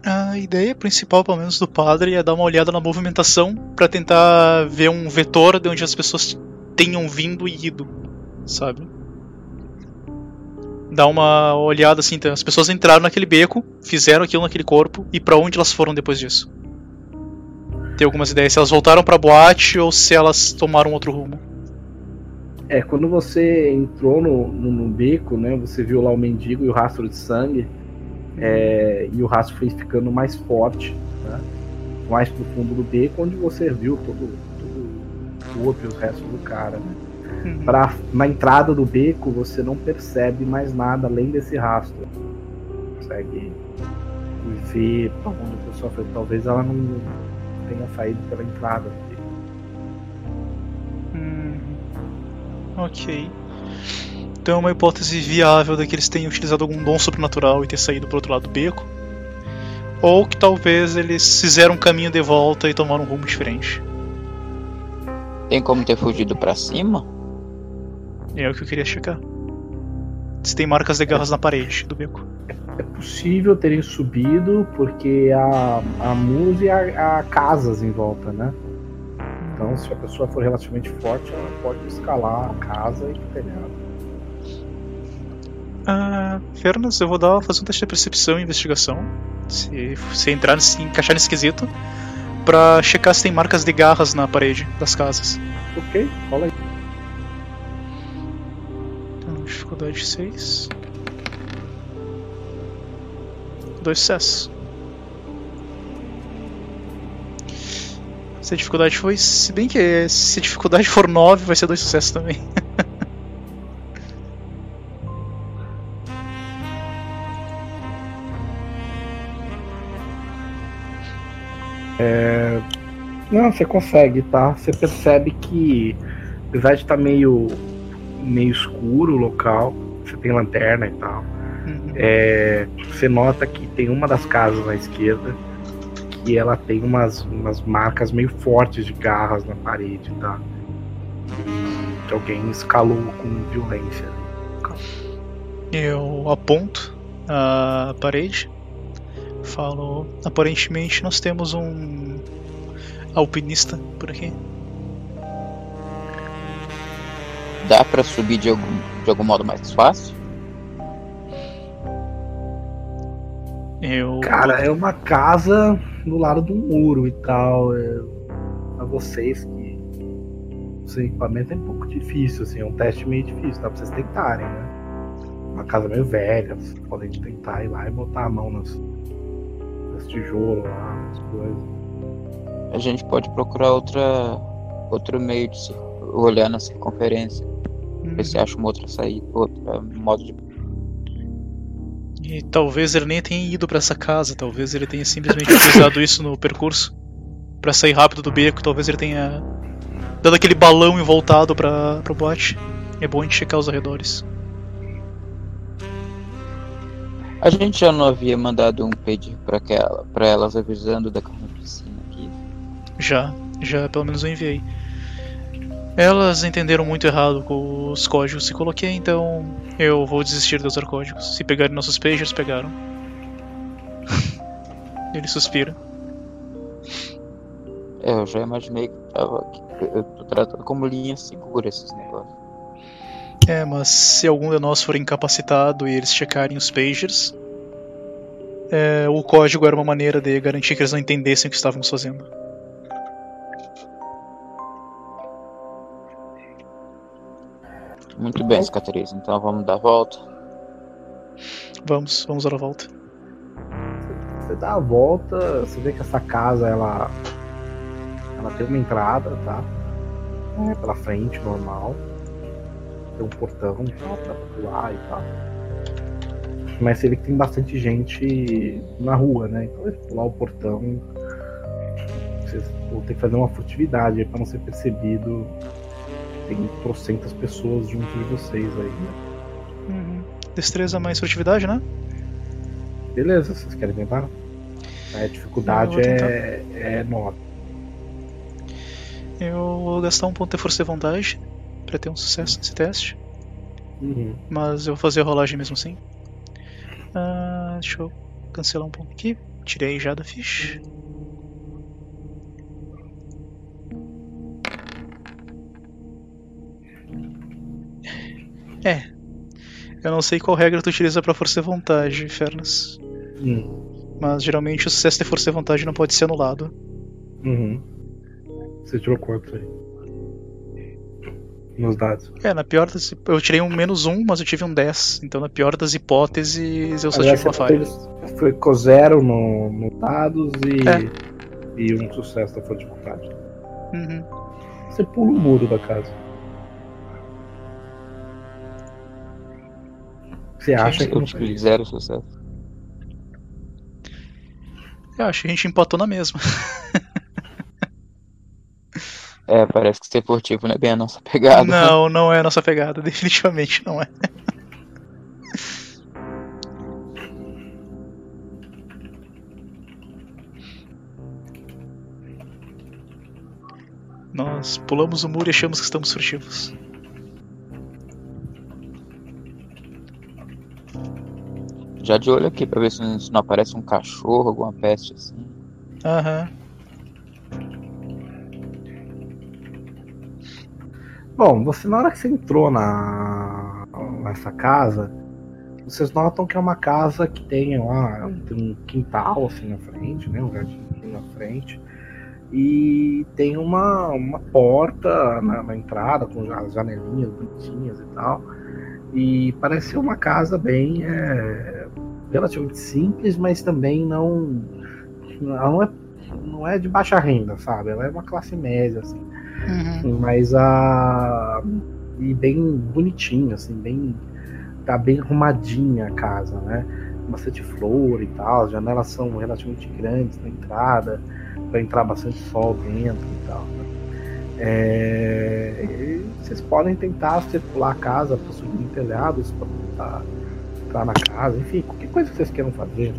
Speaker 3: A ideia principal, pelo menos do padre, é dar uma olhada na movimentação pra tentar ver um vetor de onde as pessoas tenham vindo e ido, sabe? Dar uma olhada assim, então, as pessoas entraram naquele beco, fizeram aquilo naquele corpo e pra onde elas foram depois disso. Tem algumas ideias se elas voltaram pra boate ou se elas tomaram outro rumo.
Speaker 2: É, quando você entrou no, no, no beco, né? Você viu lá o mendigo e o rastro de sangue. é, e o rastro foi ficando mais forte, né? Mais pro fundo do beco, onde você viu todo, todo o corpo e os restos do cara, né?
Speaker 3: Uhum.
Speaker 2: Pra, na entrada do beco, você não percebe mais nada além desse rastro. Consegue ver pra onde a pessoa foi. Talvez ela não saído pela entrada do beco.
Speaker 3: Hum, ok. Então é uma hipótese viável de que eles tenham utilizado algum dom sobrenatural e ter saído pro outro lado do beco. Ou que talvez eles fizeram um caminho de volta e tomaram um rumo diferente.
Speaker 4: Tem como ter fugido pra cima?
Speaker 3: É o que eu queria checar. Se tem marcas de garras na parede do beco.
Speaker 2: É possível terem subido porque a, a música há, há casas em volta, né? Então, se a pessoa for relativamente forte, ela pode escalar a casa e pro telhado.
Speaker 3: Ah, Fernas, eu vou dar fazer um teste de percepção e investigação. Se, se entrar se encaixar nesse quesito. Pra checar se tem marcas de garras na parede das casas.
Speaker 2: Ok, rola aí.
Speaker 3: Então, dificuldade 6. Dois sucessos. Se a dificuldade foi. Se bem que se a dificuldade for 9, vai ser dois sucessos também.
Speaker 2: É... Não, você consegue, tá? Você percebe que, apesar de estar tá meio, meio escuro o local, você tem lanterna e tal. É... Você nota que tem uma das casas na esquerda que ela tem umas, umas marcas meio fortes de garras na parede, tá? Que alguém escalou com violência.
Speaker 3: Eu aponto a parede Falo, aparentemente nós temos um alpinista por aqui.
Speaker 4: Dá para subir de algum, de algum modo mais fácil?
Speaker 2: Eu... Cara, é uma casa do lado do muro e tal. É... Pra vocês que. O seu equipamento é um pouco difícil, assim, é um teste meio difícil, dá pra vocês tentarem, né? Uma casa meio velha, vocês podem tentar ir lá e botar a mão nas, tijolo lá, as coisas.
Speaker 4: A gente pode procurar outra, outro meio de olhar na circunferência. Hum. Ver se uhum. acha uma outra saída, outro modo de.
Speaker 3: E talvez ele nem tenha ido para essa casa, talvez ele tenha simplesmente utilizado isso no percurso para sair rápido do beco, talvez ele tenha dado aquele balão e voltado para o bote. É bom a gente checar os arredores.
Speaker 4: A gente já não havia mandado um pedido para aquela, para elas avisando da carnificina aqui.
Speaker 3: Já, já pelo menos eu enviei. Elas entenderam muito errado com os códigos que coloquei, então eu vou desistir de usar códigos. Se pegarem nossos pagers, pegaram. Ele suspira.
Speaker 4: É, eu já imaginei que tava. Tratando como linha segura esses negócios.
Speaker 3: É, mas se algum de nós for incapacitado e eles checarem os pagers, é, o código era uma maneira de garantir que eles não entendessem o que estávamos fazendo.
Speaker 4: Muito bem, cicatriz. Então vamos dar a volta.
Speaker 3: Vamos, vamos dar a volta.
Speaker 2: Você dá a volta, você vê que essa casa ela, ela tem uma entrada, tá? É, pela frente, normal tem um portão pra pular e tal. Mas ele tem bastante gente na rua, né? Então ele pular o portão. Vocês vão ter que fazer uma furtividade para não ser percebido. Tem trocentas pessoas junto de vocês aí, né?
Speaker 3: Uhum. Destreza mais furtividade, né?
Speaker 2: Beleza, vocês querem tentar? A dificuldade é, é 9.
Speaker 3: Eu vou gastar um ponto de força de vontade para ter um sucesso nesse teste.
Speaker 2: Uhum.
Speaker 3: Mas eu vou fazer a rolagem mesmo assim. Uh, deixa eu cancelar um ponto aqui. Tirei já da ficha. É. Eu não sei qual regra tu utiliza para força de vontade, Fernas.
Speaker 2: Hum.
Speaker 3: Mas geralmente o sucesso de força de vontade não pode ser anulado.
Speaker 2: Uhum. Você tirou quanto aí? nos dados.
Speaker 3: É, na pior das. Eu tirei um menos um, mas eu tive um 10. Então, na pior das hipóteses, eu só Aliás, tive uma falha.
Speaker 2: Foi com zero no, no dados e, é. e um sucesso da força de vontade.
Speaker 3: Uhum.
Speaker 2: Você pula o muro da casa. Você acha que. Eu
Speaker 4: tive zero sucesso.
Speaker 3: Eu acho que a gente empatou na mesma.
Speaker 4: É, parece que ser furtivo não é bem a nossa pegada.
Speaker 3: Não, não é a nossa pegada, definitivamente não é. Nós pulamos o muro e achamos que estamos furtivos.
Speaker 4: Já de olho aqui pra ver se não aparece um cachorro, alguma peste assim.
Speaker 3: Aham. Uhum.
Speaker 2: Bom, você na hora que você entrou na nessa casa, vocês notam que é uma casa que tem lá tem um quintal assim na frente, né, um jardim na frente e tem uma, uma porta na, na entrada com as janelinhas bonitinhas e tal e parece ser uma casa bem é, relativamente simples, mas também não ela não é não é de baixa renda, sabe? Ela é uma classe média assim.
Speaker 3: Uhum.
Speaker 2: Mas a. E bem bonitinho, assim, bem. Tá bem arrumadinha a casa, né? Bastante flor e tal, as janelas são relativamente grandes na entrada, para entrar bastante sol dentro e tal. né? É, e vocês podem tentar circular a casa para subir em telhados, para tentar entrar na casa, enfim, qualquer coisa que vocês queiram fazer.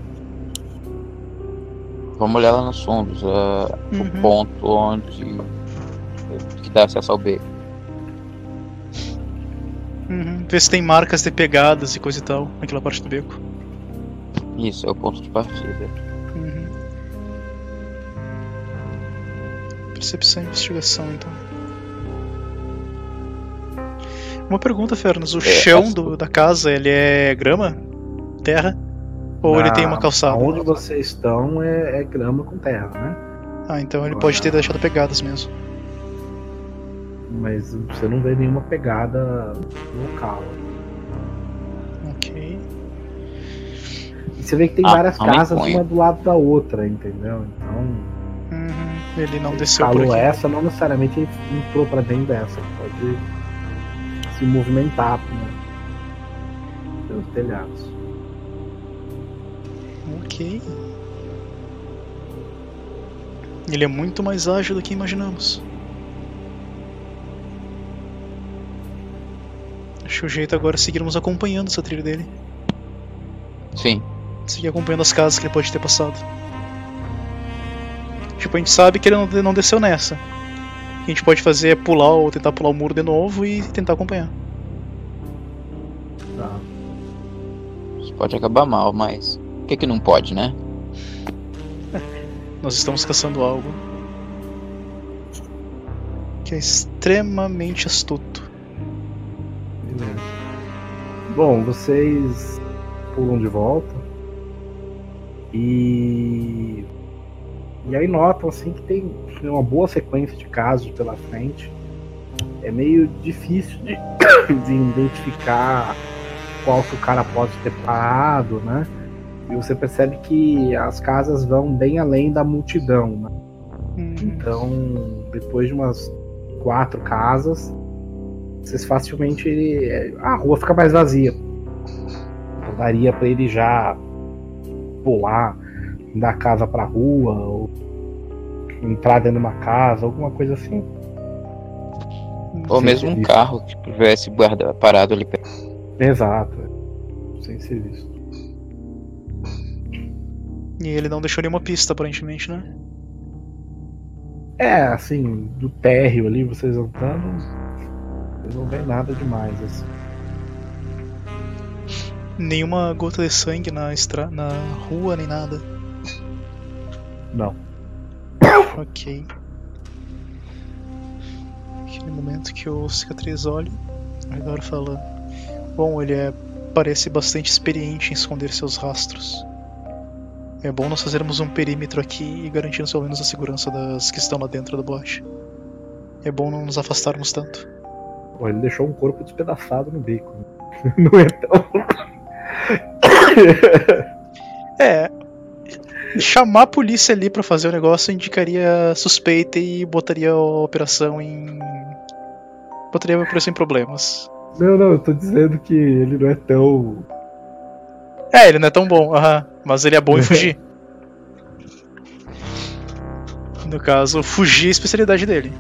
Speaker 4: Vamos olhar lá nos fundos, é,
Speaker 3: Uhum.
Speaker 4: o ponto onde que dá acesso ao beco.
Speaker 3: Uhum. Ver se tem marcas de pegadas e coisa e tal naquela parte do beco.
Speaker 4: Isso é o ponto de partida.
Speaker 3: Uhum. Percepção e investigação, então. Uma pergunta, Fernas. O
Speaker 4: É,
Speaker 3: chão do- da casa, ele é grama? Terra? Ou ele tem uma calçada?
Speaker 2: Onde vocês estão é, é grama com terra, né?
Speaker 3: Ah, então ele pode ter deixado pegadas mesmo.
Speaker 2: Mas você não vê nenhuma pegada local.
Speaker 3: Ok.
Speaker 2: E você vê que tem
Speaker 4: Ah,
Speaker 2: várias casas uma do lado da outra, entendeu? Então,
Speaker 3: Uhum. Ele não desceu por aqui.
Speaker 2: essa, não necessariamente ele entrou pra dentro dessa. Pode se movimentar né, pelos telhados.
Speaker 3: Ok. Ele é muito mais ágil do que imaginamos. Acho que o jeito agora é seguirmos acompanhando essa trilha dele.
Speaker 4: Sim.
Speaker 3: Seguir acompanhando as casas que ele pode ter passado. Tipo, a gente sabe que ele não, não desceu nessa. O que a gente pode fazer é pular ou tentar pular o muro de novo e tentar acompanhar.
Speaker 2: Tá?
Speaker 4: Isso pode acabar mal, mas. Por que, que não pode, né?
Speaker 3: Nós estamos caçando algo que é extremamente astuto.
Speaker 2: Beleza. Bom, vocês pulam de volta e e aí notam assim que tem uma boa sequência de casos pela frente. É meio difícil de, de identificar qual que o cara pode ter parado, né? E você percebe que as casas vão bem além da multidão, né?
Speaker 3: Hum,
Speaker 2: Então, depois de umas quatro casas, vocês facilmente. A rua fica mais vazia. Então, daria pra ele já pular da casa pra rua, ou entrar dentro de uma casa, alguma coisa assim.
Speaker 4: Ou
Speaker 2: Sem
Speaker 4: mesmo um
Speaker 2: visto.
Speaker 4: carro que tivesse guarda, parado ali perto.
Speaker 2: Exato. Sem ser visto.
Speaker 3: E ele não deixou nenhuma pista, aparentemente, né?
Speaker 2: É, assim, do térreo ali, vocês andando, vocês não vê nada demais, assim.
Speaker 3: Nenhuma gota de sangue na, estra... na rua, nem nada.
Speaker 2: Não.
Speaker 3: Ok. Aquele momento que o cicatriz olha, agora fala. Bom, ele é, parece bastante experiente em esconder seus rastros. É bom nós fazermos um perímetro aqui e garantirmos pelo menos a segurança das que estão lá dentro da boate. É bom não nos afastarmos tanto.
Speaker 2: Ele deixou um corpo despedaçado no beco. né? Não é tão.
Speaker 3: É. Chamar a polícia ali pra fazer o negócio indicaria suspeita e botaria a operação em. Botaria a operação em problemas.
Speaker 2: Não, não, eu tô dizendo que ele não é tão.
Speaker 3: É, ele não é tão bom, aham, mas ele é bom em fugir. No caso, fugir é a especialidade dele.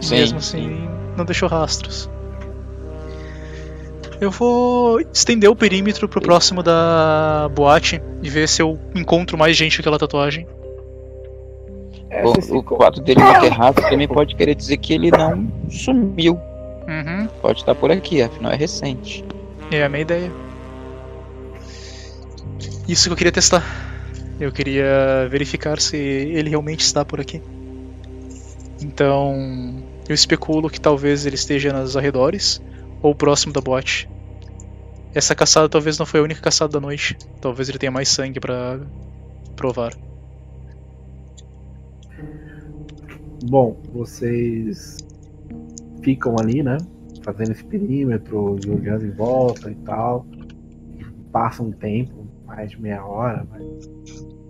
Speaker 4: Sim,
Speaker 3: Mesmo assim, não deixou rastros. Eu vou estender o perímetro pro próximo da boate e ver se eu encontro mais gente com aquela tatuagem.
Speaker 2: É,
Speaker 4: Bom, o fato dele não ter rastro também pode querer dizer que ele não sumiu.
Speaker 3: Uhum,
Speaker 4: Pode estar por aqui, afinal é recente.
Speaker 3: é a minha ideia. Isso que eu queria testar. Eu queria verificar se ele realmente está por aqui. Então, eu especulo que talvez ele esteja nos arredores ou próximo da boate. Essa caçada talvez não foi a única caçada da noite. Talvez ele tenha mais sangue pra provar.
Speaker 2: Bom, vocês ficam ali, né? Fazendo esse perímetro, olhando em volta e tal. Passa um tempo, mais de meia hora, mais,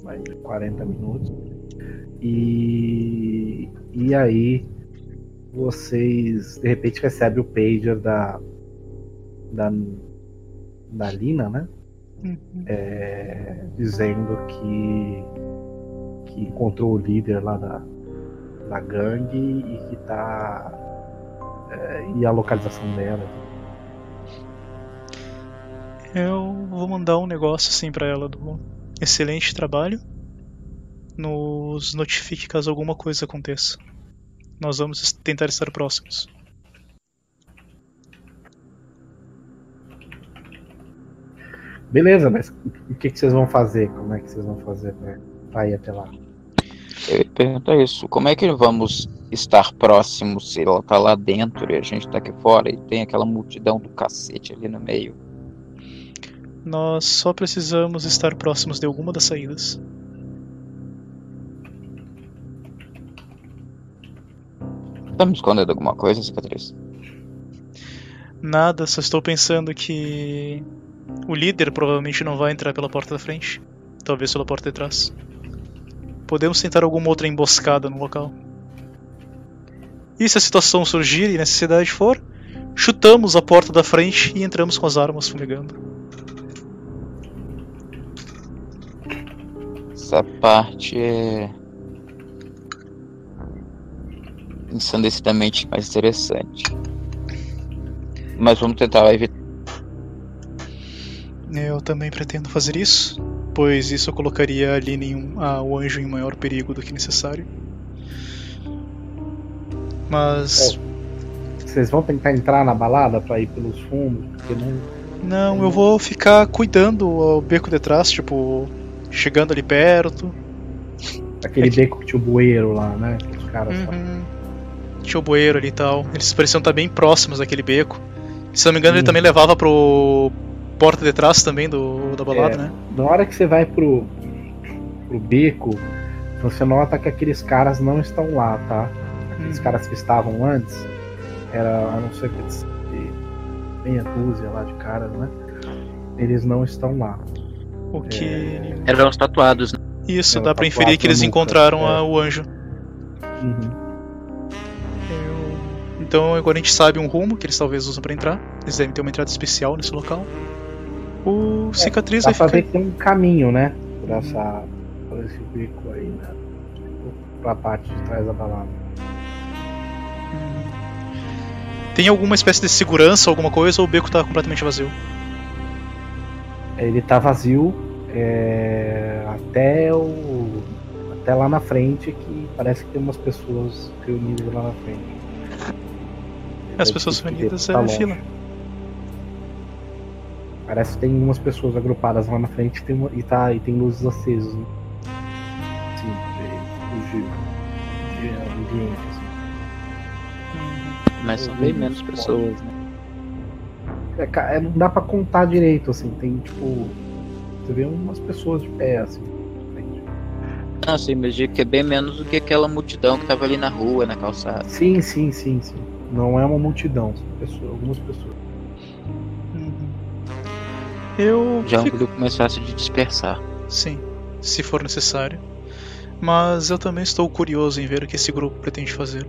Speaker 2: mais de 40 minutos. E, e aí vocês de repente recebem o pager da, da, da Lina, né? É, dizendo que, que encontrou o líder lá da, da gangue e que tá. É, e a localização dela.
Speaker 3: Eu vou mandar um negócio assim pra ela do excelente trabalho. Nos notifique caso alguma coisa aconteça. Nós vamos tentar estar próximos.
Speaker 2: Beleza, mas o que, que vocês vão fazer? Como é que vocês vão fazer pra ir até lá?
Speaker 4: Eu ia perguntar isso. Como é que vamos estar próximos se ela tá lá dentro e a gente tá aqui fora e tem aquela multidão do cacete ali no meio?
Speaker 3: Nós só precisamos estar próximos de alguma das saídas.
Speaker 4: Tá me escondendo alguma coisa, cicatriz?
Speaker 3: Nada, só estou pensando que o líder provavelmente não vai entrar pela porta da frente, talvez pela porta de trás. Podemos tentar alguma outra emboscada no local. E se a situação surgir e necessidade for, chutamos a porta da frente e entramos com as armas fumegando.
Speaker 4: Essa parte é. Ensandecidamente mais interessante. Mas vamos tentar evitar.
Speaker 3: Eu também pretendo fazer isso, pois isso colocaria a Aline em um, ah, o anjo em maior perigo do que necessário. Mas.
Speaker 2: Vocês vão tentar entrar na balada pra ir pelos fundos? Porque não.
Speaker 3: Não, eu vou ficar cuidando o beco de trás, tipo, chegando ali perto.
Speaker 2: Aquele
Speaker 3: É que-
Speaker 2: beco que tinha o bueiro lá, né? Que os caras.
Speaker 3: Uhum. Tinha o bueiro ali e tal. Eles pareciam estar bem próximos daquele beco. Se não me engano, ele
Speaker 2: Uhum.
Speaker 3: também levava pro porta de trás também do, da balada,
Speaker 2: É.
Speaker 3: né?
Speaker 2: Na hora que você vai pro, pro beco, você nota que aqueles caras não estão lá, tá? Aqueles
Speaker 3: Uhum.
Speaker 2: caras que estavam antes, era a não ser que meia dúzia lá de caras, né? Eles não estão lá.
Speaker 3: O que.
Speaker 2: É.
Speaker 4: Eram os tatuados, né?
Speaker 3: Isso,
Speaker 2: Ela
Speaker 3: dá pra inferir que eles
Speaker 2: nunca,
Speaker 3: encontraram
Speaker 2: é.
Speaker 3: a- o anjo.
Speaker 2: Uhum.
Speaker 3: Então agora a gente sabe um rumo que eles talvez usam pra entrar. Eles devem ter uma entrada especial nesse local. O cicatriz
Speaker 2: Dá
Speaker 3: vai
Speaker 2: pra
Speaker 3: ficar.
Speaker 2: ver que tem um caminho, né? Por, essa, por esse beco aí, né? Pra parte de trás da balada.
Speaker 3: Tem alguma espécie de segurança, alguma coisa, ou o beco tá completamente vazio?
Speaker 2: Ele tá vazio é, até o. Até lá na frente que parece que tem umas pessoas reunidas lá na frente.
Speaker 3: As pessoas
Speaker 2: tá
Speaker 3: é fila.
Speaker 2: Parece que tem umas pessoas agrupadas lá na frente tem uma- e, tá, e tem luzes acesas. Né? Sim, de, de, de ambiente. Assim.
Speaker 4: Mas são bem menos pessoas, né?
Speaker 2: É, é, não dá pra contar direito, assim. Tem tipo. Você vê umas pessoas de pé, assim. na frente.
Speaker 4: Não, sim, mas digo que é bem menos do que aquela multidão que tava ali na rua, na calçada.
Speaker 2: Sim, sim, sim, sim. Não é uma multidão, são pessoas, algumas pessoas.
Speaker 3: Uhum. Eu
Speaker 4: Já é um
Speaker 3: fico-
Speaker 4: grupo mais fácil de dispersar.
Speaker 3: Sim, se for necessário. Mas eu também estou curioso em ver o que esse grupo pretende fazer.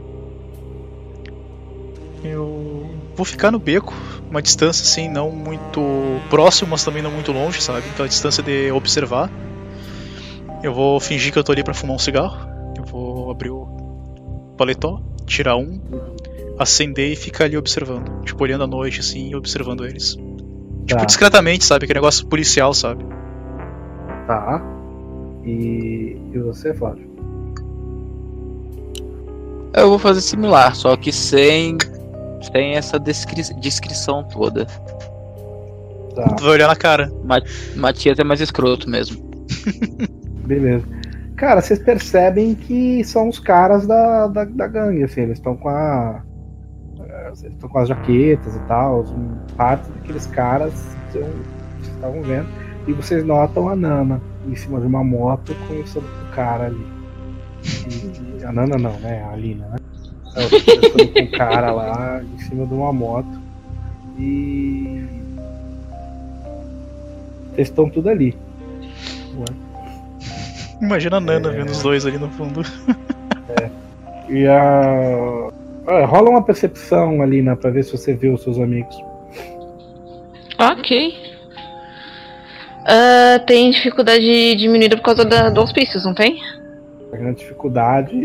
Speaker 3: Eu vou ficar no beco, uma distância assim, não muito próximo, mas também não muito longe, sabe? Então a distância de observar. Eu vou fingir que eu tô ali pra fumar um cigarro. Eu vou abrir o paletó, tirar um, acender e ficar ali observando. Tipo, olhando à noite assim e observando eles. Tipo,
Speaker 2: Tá.
Speaker 3: discretamente, sabe? Aquele negócio policial, sabe?
Speaker 2: Tá. E, e você, Flávio?
Speaker 4: Eu vou fazer similar, só que sem, sem essa descri- descrição toda.
Speaker 2: Tá,
Speaker 3: Tu vai olhar na cara.
Speaker 4: Matias é mais escroto mesmo.
Speaker 2: beleza. Cara, vocês percebem que são os caras da, da, da gangue, assim, eles estão com a. estão com as jaquetas e tal, parte daqueles caras são, vocês estavam vendo. E vocês notam a Nana em cima de uma moto com o cara ali. E- a Nana não, né? A Alina, né? Ela tá conversando com o cara lá em cima de uma moto. E. Vocês estão tudo ali.
Speaker 3: Imagina a Nana
Speaker 2: É.
Speaker 3: vendo os dois ali no fundo.
Speaker 2: E a. Ah, rola uma percepção ali, né? Pra ver se você vê os seus amigos.
Speaker 1: Ok. Ah, tem dificuldade diminuída por causa da, do auspícios, não tem?
Speaker 2: Tá com dificuldade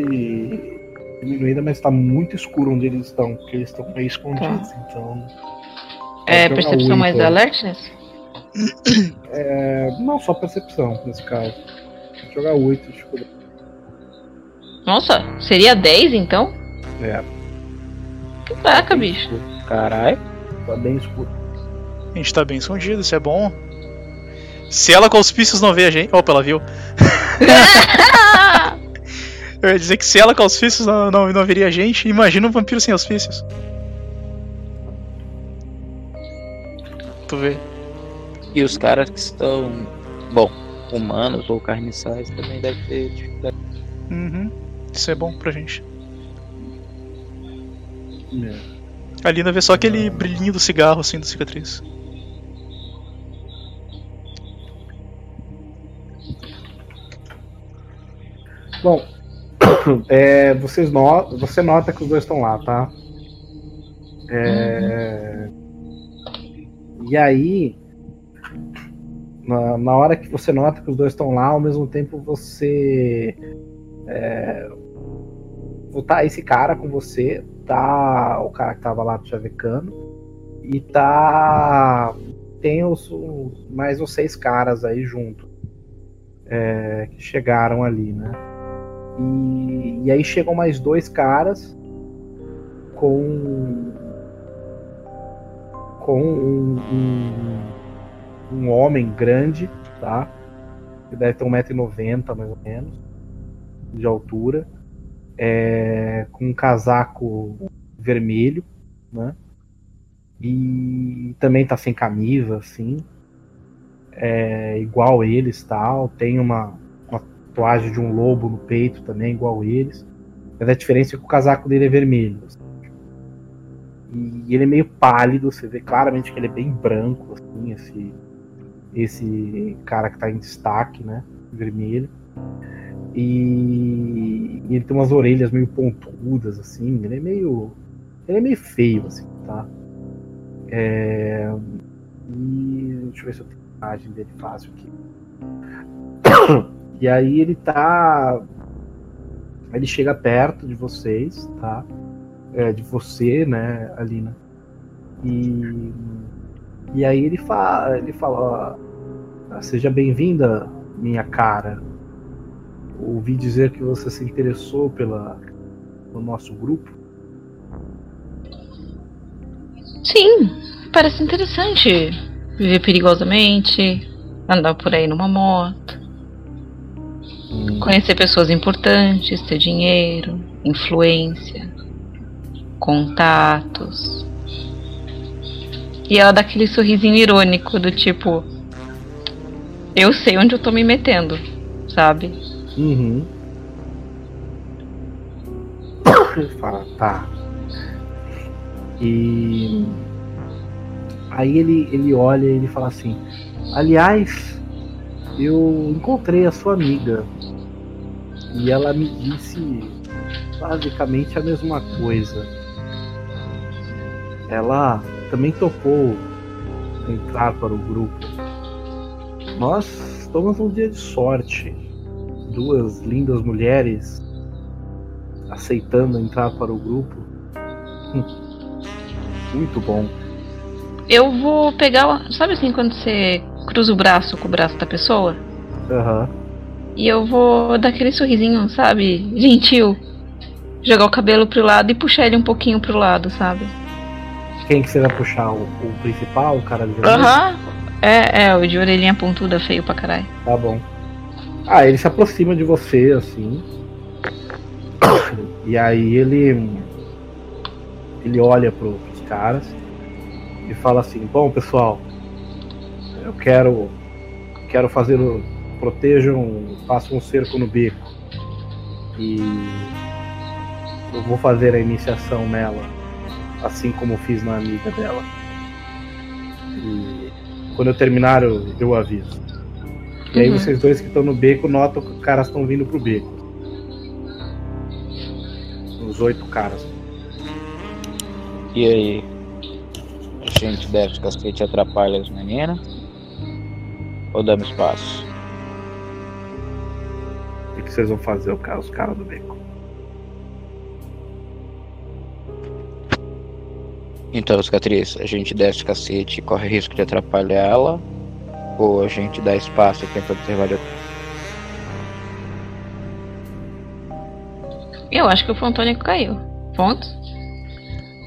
Speaker 2: diminuída, mas tá muito escuro onde eles estão, porque eles estão meio escondidos, tá. então.
Speaker 1: É percepção mais alertness?
Speaker 2: É, não, só percepção nesse caso. Vou jogar 8 de dificuldade.
Speaker 1: Nossa, seria 10 então?
Speaker 2: É.
Speaker 1: Caraca, bicho.
Speaker 2: Caralho. Tá bem escuro.
Speaker 3: A gente tá bem escondido, isso é bom. Se ela com auspícios não vê a gente. Opa, ela viu. Eu ia dizer que se ela com auspícios não, não, não veria a gente, imagina um vampiro sem auspícios. Tu vê.
Speaker 4: E os caras que estão, bom, humanos ou carniçais também deve ter dificuldade.
Speaker 3: Uhum. Isso é bom pra gente. É. A Lina vê só aquele brilhinho do cigarro assim da cicatriz.
Speaker 2: Bom, é, vocês not você nota que os dois estão lá, tá? É, uhum. E aí, na, na, hora que você nota que os dois estão lá, ao mesmo tempo você. É, tá esse cara com você, tá o cara que tava lá chavecando, e tá. Tem os, os, mais os seis caras aí junto. É, que chegaram ali, né? E, e aí chegam mais dois caras com com um, um, um homem grande, tá? Que deve ter 1,90m mais ou menos de altura, é, com um casaco vermelho, né? E também tá sem camisa, assim, é, igual eles tal, tem uma, tatuagem de um lobo no peito também, igual eles. Mas a diferença é que o casaco dele é vermelho. Assim. E ele é meio pálido, você vê claramente que ele é bem branco, assim, esse, esse cara que está em destaque, né? Vermelho. E, e, ele tem umas orelhas meio pontudas, assim. Ele é meio. Ele é meio feio, assim, tá? É, e deixa eu ver se eu tenho a imagem dele fácil aqui. E aí ele tá. Ele chega perto de vocês, tá? É, de você, né, Alina. E. E aí ele fala. Ele fala. Ó, Seja bem-vinda, minha cara. Ouvi dizer que você se interessou pela, pelo nosso grupo.
Speaker 1: Sim, parece interessante. Viver perigosamente, andar por aí numa moto. Conhecer pessoas importantes, ter dinheiro, influência, contatos. E ela dá aquele sorrisinho irônico do tipo: Eu sei onde eu tô me metendo, sabe?
Speaker 2: Uhum. Ele fala, tá. E. Aí ele, ele olha e ele fala assim: Aliás, eu encontrei a sua amiga e ela me disse basicamente a mesma coisa. Ela também topou entrar para o grupo. Nós estamos um dia de sorte. Duas lindas mulheres aceitando entrar para o grupo. Hum, muito bom.
Speaker 1: Eu vou pegar. Sabe assim quando você cruza o braço com o braço da pessoa.
Speaker 2: Aham. Uhum.
Speaker 1: E eu vou dar aquele sorrisinho, sabe? Gentil. Jogar o cabelo pro lado e puxar ele um pouquinho pro lado, sabe?
Speaker 2: Quem que você vai puxar? O, o principal, o cara de
Speaker 1: Aham. Uhum. É, é, o de orelhinha pontuda, feio pra caralho.
Speaker 2: Tá bom. Ah, ele se aproxima de você, assim. E aí ele. Ele olha pro, pros caras e fala assim: Bom, pessoal, eu quero quero fazer o protejam, façam um cerco no beco. E eu vou fazer a iniciação nela, assim como fiz na amiga dela. E quando eu terminar eu, eu aviso. E aí uhum. vocês dois que estão no beco notam que os caras estão vindo pro beco. Os oito caras.
Speaker 4: E aí? A gente deve cacete atrapalha as meninas? ou damos espaço?
Speaker 2: O que vocês vão fazer, os caras do beco?
Speaker 4: Então, cicatriz, a gente desce o cacete e corre risco de atrapalhar ela? Ou a gente dá espaço e tenta observar de
Speaker 1: Eu acho que o Fontônico caiu. Ponto.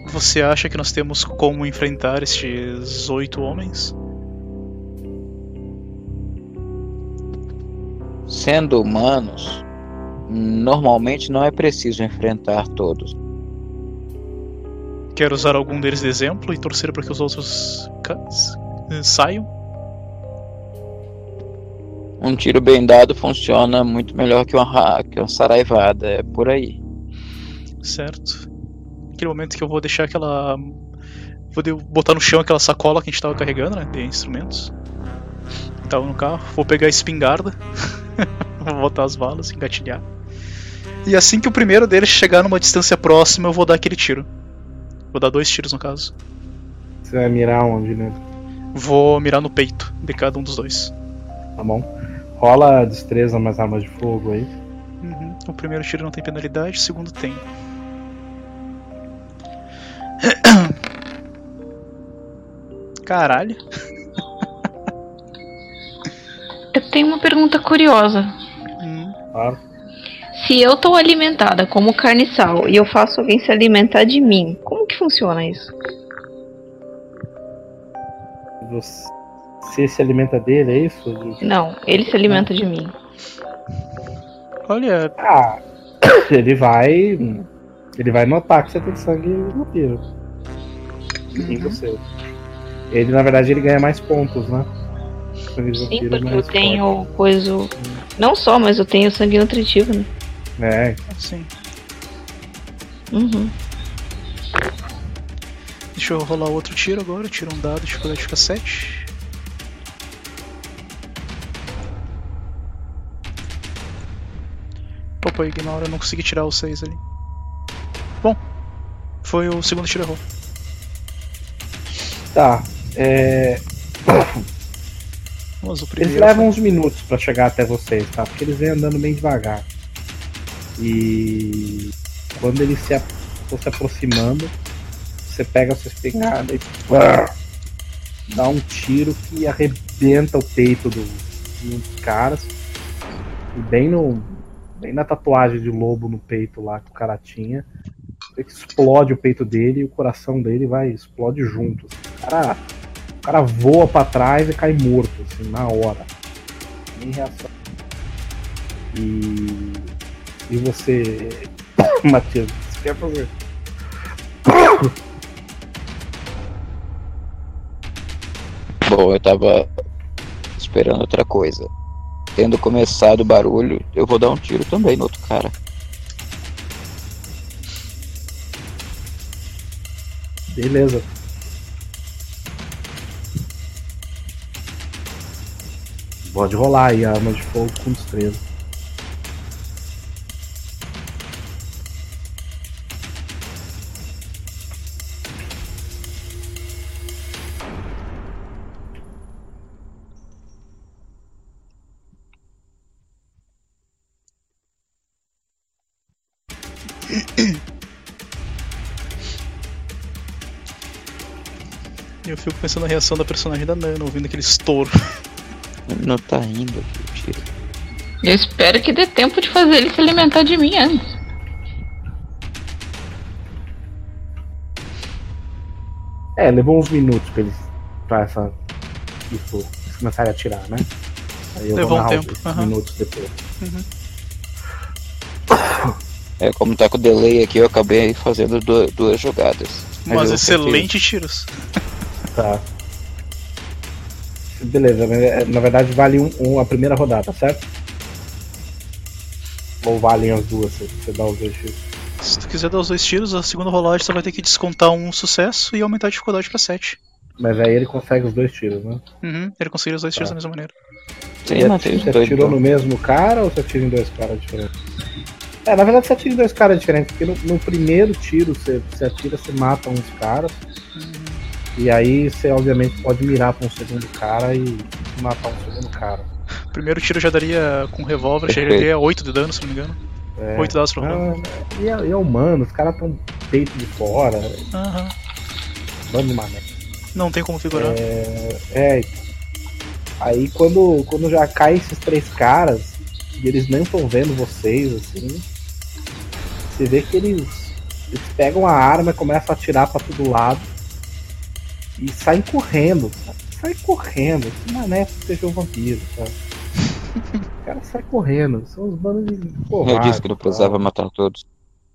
Speaker 3: Você acha que nós temos como enfrentar estes oito homens?
Speaker 4: Sendo humanos, normalmente não é preciso enfrentar todos.
Speaker 3: Quer usar algum deles de exemplo e torcer para que os outros saiam?
Speaker 4: Um tiro bem dado funciona muito melhor que uma, que uma saraivada, é por aí.
Speaker 3: Certo. Aquele momento que eu vou deixar aquela. Vou botar no chão aquela sacola que a gente tava carregando, né? De instrumentos. Tava no carro. Vou pegar a espingarda. vou botar as balas, engatilhar. E assim que o primeiro deles chegar numa distância próxima, eu vou dar aquele tiro. Vou dar dois tiros no caso.
Speaker 2: Você vai mirar onde, né?
Speaker 3: Vou mirar no peito de cada um dos dois.
Speaker 2: Tá bom. Rola destreza mais armas de fogo aí.
Speaker 3: Uhum. O primeiro tiro não tem penalidade, o segundo tem. Caralho.
Speaker 1: Eu tenho uma pergunta curiosa.
Speaker 3: Hum.
Speaker 2: Claro.
Speaker 1: Se eu tô alimentada como carniçal e eu faço alguém se alimentar de mim, como que funciona isso?
Speaker 2: Você se alimenta dele, é isso?
Speaker 1: Não, ele se alimenta de mim.
Speaker 3: Olha.
Speaker 2: Ah, ele vai. Ele vai notar que você tem sangue vampiro. Em você. Ele, na verdade, ele ganha mais pontos, né?
Speaker 1: Sim,
Speaker 2: vampiro
Speaker 1: porque eu tenho coisa. Não só, mas eu tenho sangue nutritivo, né?
Speaker 2: É,
Speaker 3: Sim.
Speaker 1: Uhum.
Speaker 3: Deixa eu rolar outro tiro agora. Tiro um dado, dificuldade fica 7. Opa, ignora, eu não consegui tirar os 6 ali. Bom, foi o segundo tiro errou.
Speaker 2: tá. É,
Speaker 3: Mas o
Speaker 2: Eles
Speaker 3: primeiro.
Speaker 2: levam uns minutos pra chegar até vocês, tá? Porque eles vêm andando bem devagar. E quando eles se, estão se aproximando, você pega a sua espingarda e dá um tiro que arrebenta o peito do, de um dos caras. E bem no. Bem na tatuagem de lobo no peito lá que o cara tinha. Que explode o peito dele e o coração dele vai explode junto. assim. O cara, o cara voa pra trás e cai morto, assim, na hora. Nem reação. E. E você. Que você quer fazer?
Speaker 4: Bom, eu tava esperando outra coisa. Tendo começado o barulho, eu vou dar um tiro também no outro cara.
Speaker 2: Beleza. Pode rolar aí a arma de fogo com destreza.
Speaker 3: Fico pensando na reação da personagem da Nana, ouvindo aquele estouro.
Speaker 4: Não tá indo aqui o tiro.
Speaker 1: Eu espero que dê tempo de fazer ele se alimentar de mim antes.
Speaker 2: É, levou uns minutos pra eles. pra essa. Isso, eles começarem a atirar, né? Aí eu
Speaker 3: Levou
Speaker 2: vou
Speaker 3: um tempo, aham.
Speaker 2: minutos depois.
Speaker 4: É, como tá com delay aqui, eu acabei fazendo du- duas jogadas.
Speaker 3: Mas excelentes tiros.
Speaker 2: Tá. Beleza, é, na verdade vale um, um- a primeira rodada, certo? Ou valem as duas, se você dá os dois tiros.
Speaker 3: Se tu quiser dar os dois tiros, a segunda rolagem você vai ter que descontar um sucesso e aumentar a dificuldade pra 7.
Speaker 2: Mas aí ele consegue os dois tiros, né?
Speaker 3: Uhum, ele conseguiu os dois tiros
Speaker 2: Tá.
Speaker 3: da mesma maneira.
Speaker 4: Sim,
Speaker 2: Você
Speaker 4: mantém os
Speaker 2: você
Speaker 4: dois.
Speaker 2: atirou no mesmo cara ou você atira em dois caras diferentes? É, na verdade você atira em dois caras diferentes, porque no, no primeiro tiro você, você atira, você mata uns caras. E aí você obviamente pode mirar pra um segundo cara e matar um segundo cara.
Speaker 3: primeiro tiro já daria com revólver, já daria 8 de dano, se não me engano.
Speaker 2: É.
Speaker 3: 8 dados pro
Speaker 2: Ah,
Speaker 3: revólver.
Speaker 2: e, é, e é humano, os caras tão peito de fora,
Speaker 3: Aham.
Speaker 2: bando de mané.
Speaker 3: Não tem como figurar.
Speaker 2: É, é, aí quando, quando já cai esses três caras e eles nem estão vendo vocês, assim, você vê que eles, eles pegam a arma e começam a atirar pra todo lado e saem correndo, sabe? Saem correndo, que mané seja um vampiro, sabe? Os caras saem correndo, são os bandos de
Speaker 4: Eu
Speaker 2: covardes,
Speaker 4: disse que não precisava matar todos.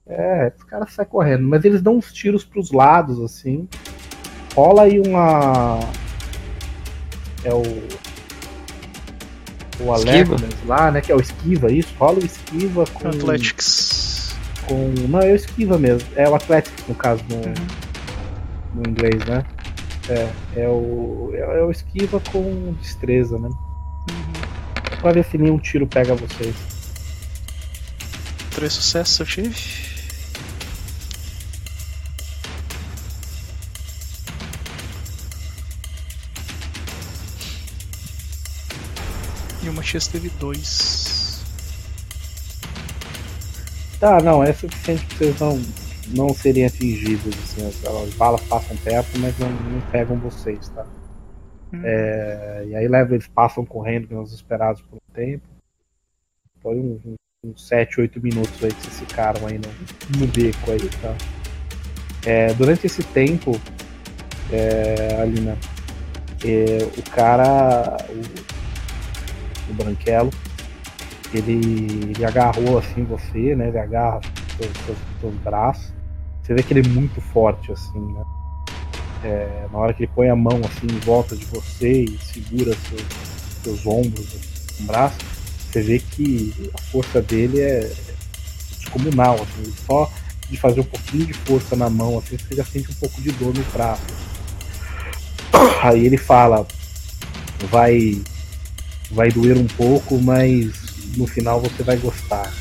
Speaker 2: É, os caras saem correndo, mas eles dão uns tiros pros lados, assim. Rola aí uma. É o. O? Alertness lá, né? Que é o esquiva, isso. Rola o esquiva com.
Speaker 3: Athletics.
Speaker 2: com não, é o esquiva mesmo. É o Athletics, no caso, no, no inglês, né? É, é o. É, é o esquiva com destreza, né? Pra ver se nenhum tiro pega vocês.
Speaker 3: Três sucessos eu tive. E o Matias teve dois.
Speaker 2: Tá, não, é suficiente pra vocês não, não serem atingidos, assim, as, as balas passam perto, mas não, não pegam vocês, tá?
Speaker 3: Hum.
Speaker 2: É, e aí leva, eles passam correndo, que nós esperados por um tempo. Foi uns uns 7, 8 minutos aí que vocês ficaram aí no, no beco aí, tá? É, durante esse tempo, é, Alina, é, o cara, o, o Branquelo, ele, ele agarrou assim você, né? Ele agarra seus, seus, seus braços. Você vê que ele é muito forte, assim, né? É, na hora que ele põe a mão assim em volta de você e segura seus, seus ombros assim, o braço, você vê que a força dele é descomunal, assim, só de fazer um pouquinho de força na mão, assim, você já sente um pouco de dor no braço. Aí ele fala, vai vai doer um pouco, mas no final você vai gostar.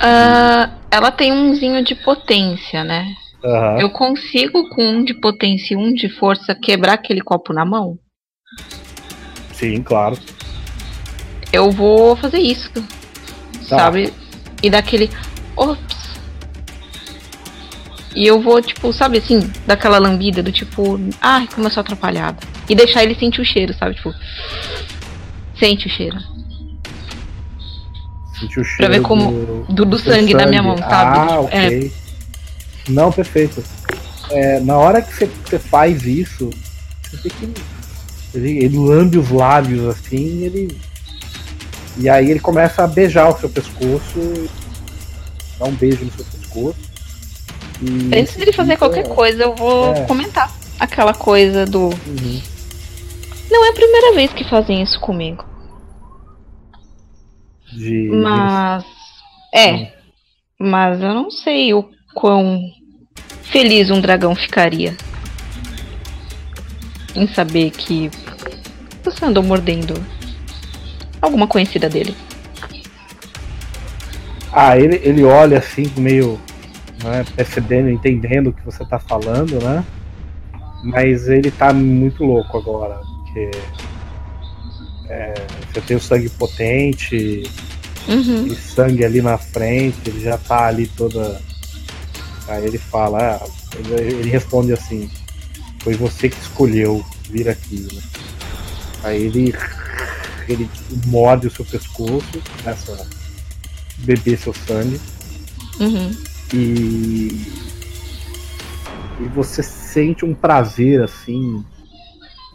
Speaker 1: Ah, ela tem umzinho de potência, né?
Speaker 2: Aham.
Speaker 1: Eu consigo, com um de potência e um de força, quebrar aquele copo na mão?
Speaker 2: Sim, claro.
Speaker 1: Eu vou fazer isso.
Speaker 2: Tá.
Speaker 1: Sabe? E daquele. Ops! E eu vou, tipo, sabe assim, daquela lambida do tipo, ai, como eu sou atrapalhada. E deixar ele sentir o cheiro, sabe? Tipo, sente o cheiro.
Speaker 2: Sentiu o cheiro
Speaker 1: ver como-
Speaker 2: do,
Speaker 1: Do, do sangue, na minha mão, sabe?
Speaker 2: Ah,
Speaker 1: é,
Speaker 2: ok. Não, perfeito. É, na hora que você, faz isso, você que ele, ele, lambe os lábios assim, ele. E aí ele começa a beijar o seu pescoço, dá um beijo no seu pescoço. E
Speaker 1: Antes dele fazer qualquer coisa, eu vou
Speaker 2: É.
Speaker 1: comentar aquela coisa do.
Speaker 2: Uhum.
Speaker 1: Não é a primeira vez que fazem isso comigo.
Speaker 2: De,
Speaker 1: Mas. É.
Speaker 2: Hum.
Speaker 1: Mas eu não sei o quão feliz um dragão ficaria em saber que você andou mordendo alguma conhecida dele.
Speaker 2: Ah, ele, ele olha assim, meio né, percebendo, entendendo o que você tá falando, né? Mas ele tá muito louco agora, porque é, você tem o sangue potente,
Speaker 1: Uhum.
Speaker 2: e sangue ali na frente, ele já tá ali toda. Aí ele fala, ah, ele, ele responde assim, foi você que escolheu vir aqui, né? Aí ele, ele morde o seu pescoço, começa a beber seu sangue.
Speaker 1: Uhum.
Speaker 2: e e você sente um prazer assim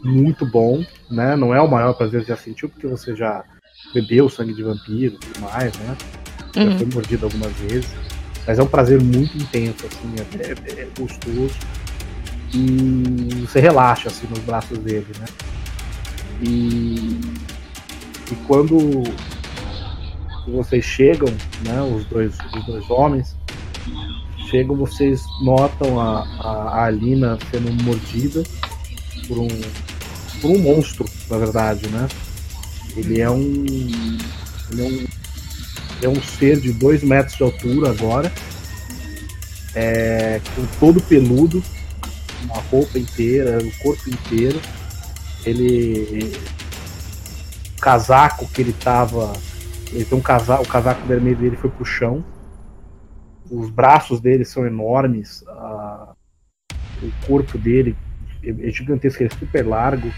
Speaker 2: muito bom, né? Não é o maior prazer que você já sentiu porque você já bebeu sangue de vampiro e tudo mais, né? Já
Speaker 1: Uhum.
Speaker 2: foi mordido algumas vezes, mas é um prazer muito intenso assim, é, é- é gostoso e você relaxa assim nos braços dele, né? E e quando vocês chegam, né? Os dois os dois homens chegam, vocês notam a, a, a Alina sendo mordida por um, por um monstro, na verdade, né? Ele é um. Ele é um, é um ser de 2 metros de altura agora, é, com todo peludo, uma roupa inteira, o corpo inteiro. Ele. casaco que ele tava. Ele tem um casaco, o casaco vermelho dele foi pro chão. Os braços dele são enormes. a- o corpo dele é gigantesco, ele é super largo.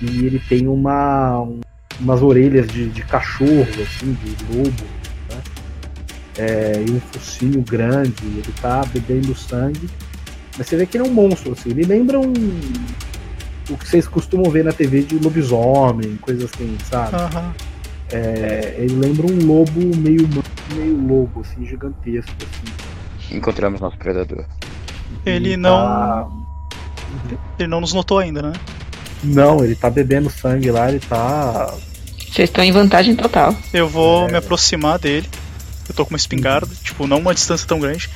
Speaker 2: E ele tem uma, um- umas orelhas de, de cachorro, assim, de lobo. Né? É, e um focinho grande. Ele tá bebendo sangue. Mas você vê que ele é um monstro, assim. Ele lembra um. O que vocês costumam ver na TV de lobisomem, coisas assim, sabe?
Speaker 3: Aham.
Speaker 2: É, ele lembra um lobo meio humano, meio lobo, assim, gigantesco, assim.
Speaker 4: Encontramos nosso predador.
Speaker 3: Ele
Speaker 2: E
Speaker 3: não.
Speaker 2: tá-
Speaker 3: Ele não nos notou ainda, né?
Speaker 2: Não, ele tá bebendo sangue lá, ele tá.
Speaker 1: Vocês estão em vantagem total.
Speaker 3: Eu vou
Speaker 2: É.
Speaker 3: me aproximar dele. Eu tô com uma espingarda, tipo, não uma distância tão grande,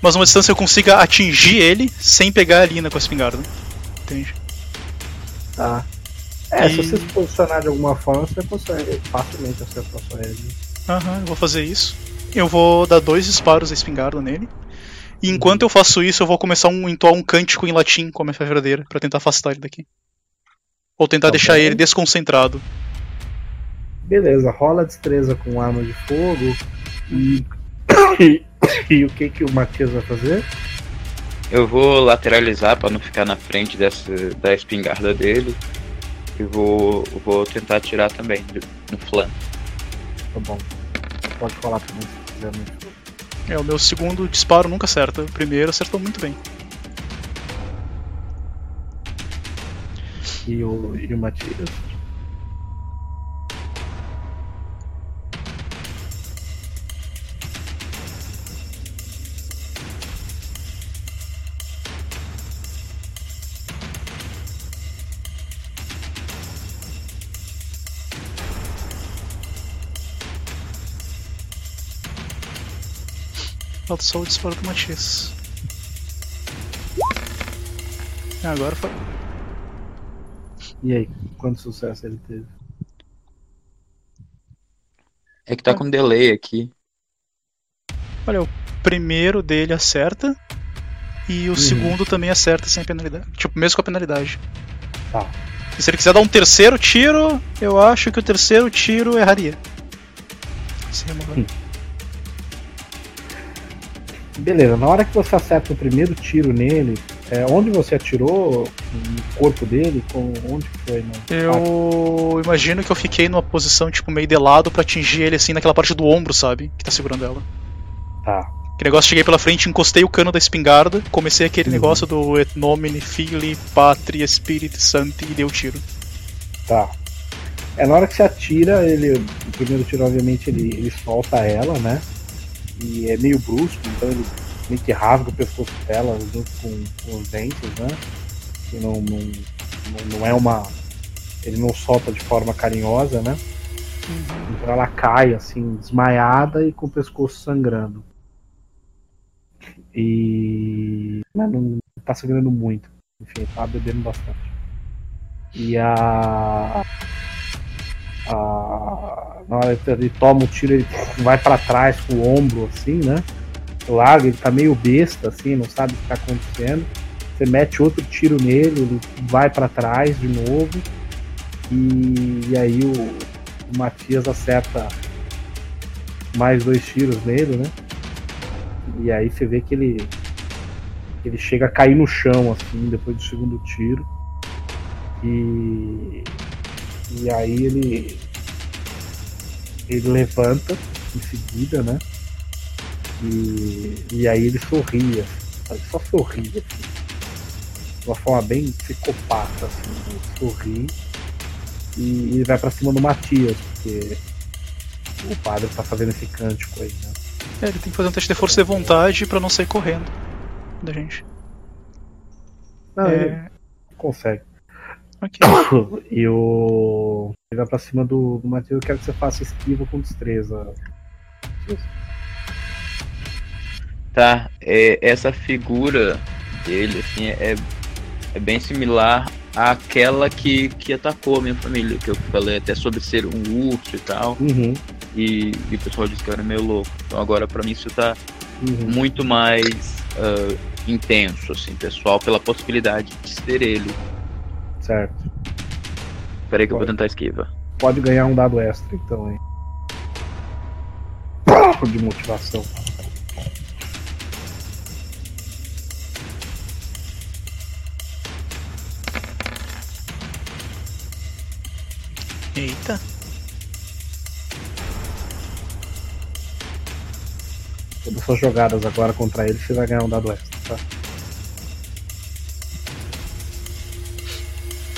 Speaker 3: mas uma distância que eu consiga atingir ele sem pegar a Lina com a espingarda. Entende?
Speaker 2: tá. É, se
Speaker 3: E-
Speaker 2: você se posicionar de alguma forma, você consegue facilmente acertar sua ele.
Speaker 3: Aham, eu vou fazer isso. Eu vou dar dois disparos da espingarda nele. E enquanto eu faço isso, eu vou começar a um, entoar um cântico em latim com a minha ferradeira pra tentar afastar ele daqui. Ou tentar
Speaker 2: Tá
Speaker 3: deixar
Speaker 2: bom.
Speaker 3: ele desconcentrado.
Speaker 2: Beleza, rola destreza com arma de fogo e. e, e o que, que o Matias vai fazer?
Speaker 4: Eu vou lateralizar pra não ficar na frente dessa, da espingarda dele. E vou, vou tentar atirar também no flanco.
Speaker 2: Tá bom. Pode falar também se quiser muito.
Speaker 3: É, o meu segundo disparo nunca acerta. O primeiro acertou muito bem.
Speaker 2: E o, e o Matias.
Speaker 3: Falta só o disparo do Matias. É, Agora foi.
Speaker 2: E aí, quanto sucesso ele teve?
Speaker 4: É que tá com delay aqui.
Speaker 3: Olha, o primeiro dele acerta. E o
Speaker 2: Uhum.
Speaker 3: segundo também acerta sem penalidade. Tipo, mesmo com a penalidade.
Speaker 2: Tá.
Speaker 3: E se ele quiser dar um terceiro tiro, eu acho que o terceiro tiro erraria. Se remover.
Speaker 2: Hum. Beleza, na hora que você acerta o primeiro tiro nele, é, onde você atirou no corpo dele? Com, onde foi? No...
Speaker 3: Eu imagino que eu fiquei numa posição, tipo, meio de lado pra atingir ele assim naquela parte do ombro, sabe? Que tá segurando ela.
Speaker 2: Tá.
Speaker 3: Que negócio, cheguei pela frente, encostei o cano da espingarda, comecei aquele
Speaker 2: Uhum.
Speaker 3: negócio do et nomine fili patria spirit santi e dei o tiro.
Speaker 2: Tá. É na hora que você atira, ele. O primeiro tiro, obviamente, ele, ele solta ela, né? E é meio brusco, então ele meio que rasga o pescoço dela junto com, com os dentes, né? Que não, não, não, é uma. Ele não solta de forma carinhosa, né? Então ela cai assim, desmaiada e com o pescoço sangrando. E. Mas não tá sangrando muito. Enfim, tá bebendo bastante. E a. a na hora que ele toma o tiro, ele vai pra trás com o ombro, assim, né? Larga, ele tá meio besta, assim, não sabe o que tá acontecendo. Você mete outro tiro nele, ele vai pra trás de novo. E, e aí o, o Matias acerta mais dois tiros nele, né? E aí você vê que ele ele chega a cair no chão assim depois do segundo tiro. E e aí ele ele levanta em seguida, né? E, e aí ele sorria, ele só sorria assim, de uma forma bem psicopata, assim, ele sorri e ele vai pra cima do Matias, porque o padre tá fazendo esse cântico aí, né?
Speaker 3: É, ele tem que fazer um teste de força de vontade pra não sair correndo da gente.
Speaker 2: Não, ele
Speaker 3: É,
Speaker 2: consegue.
Speaker 3: Ok.
Speaker 2: E o. Ele vai pra cima do, do Matheus, eu quero que você faça esquiva com destreza.
Speaker 4: Tá, é, essa figura dele, assim, é, é bem similar àquela que, que atacou a minha família, que eu falei até sobre ser um urso e tal,
Speaker 2: Uhum,
Speaker 4: e, e o pessoal disse que eu era meio louco. Então agora pra mim isso tá
Speaker 2: uhum.
Speaker 4: muito mais ah, intenso, assim, pessoal, pela possibilidade de ser ele.
Speaker 2: Certo.
Speaker 4: Peraí que eu vou
Speaker 2: Pode.
Speaker 4: tentar esquiva.
Speaker 2: pode ganhar um dado extra, então, hein? De motivação.
Speaker 3: Eita.
Speaker 2: Todas as suas jogadas agora contra ele, você vai ganhar um dado extra, tá?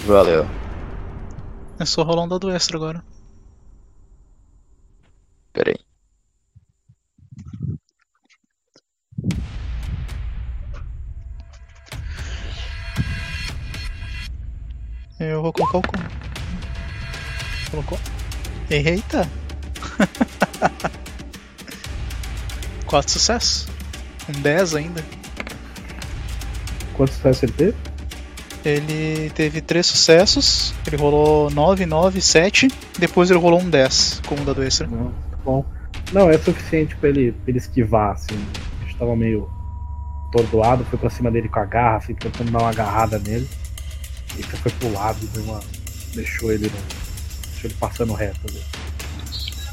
Speaker 4: Valeu.
Speaker 3: É só rolar um dado extra agora.
Speaker 4: Peraí.
Speaker 3: Eu vou colocar o como? Colocou? Eita! Quatro sucessos. Um 10 ainda.
Speaker 2: Quantos sucessos ele teve?
Speaker 3: Ele teve três sucessos. Ele rolou 9, 9, 7. Depois ele rolou um 10 como dado extra.
Speaker 2: Não, tá bom. Não, é suficiente pra ele, pra ele esquivar, assim. A gente tava meio atordoado, foi pra cima dele com a garra, assim, tentando dar uma agarrada nele. E você foi pro lado, deu uma... deixou ele no... deixou ele passando reto ali.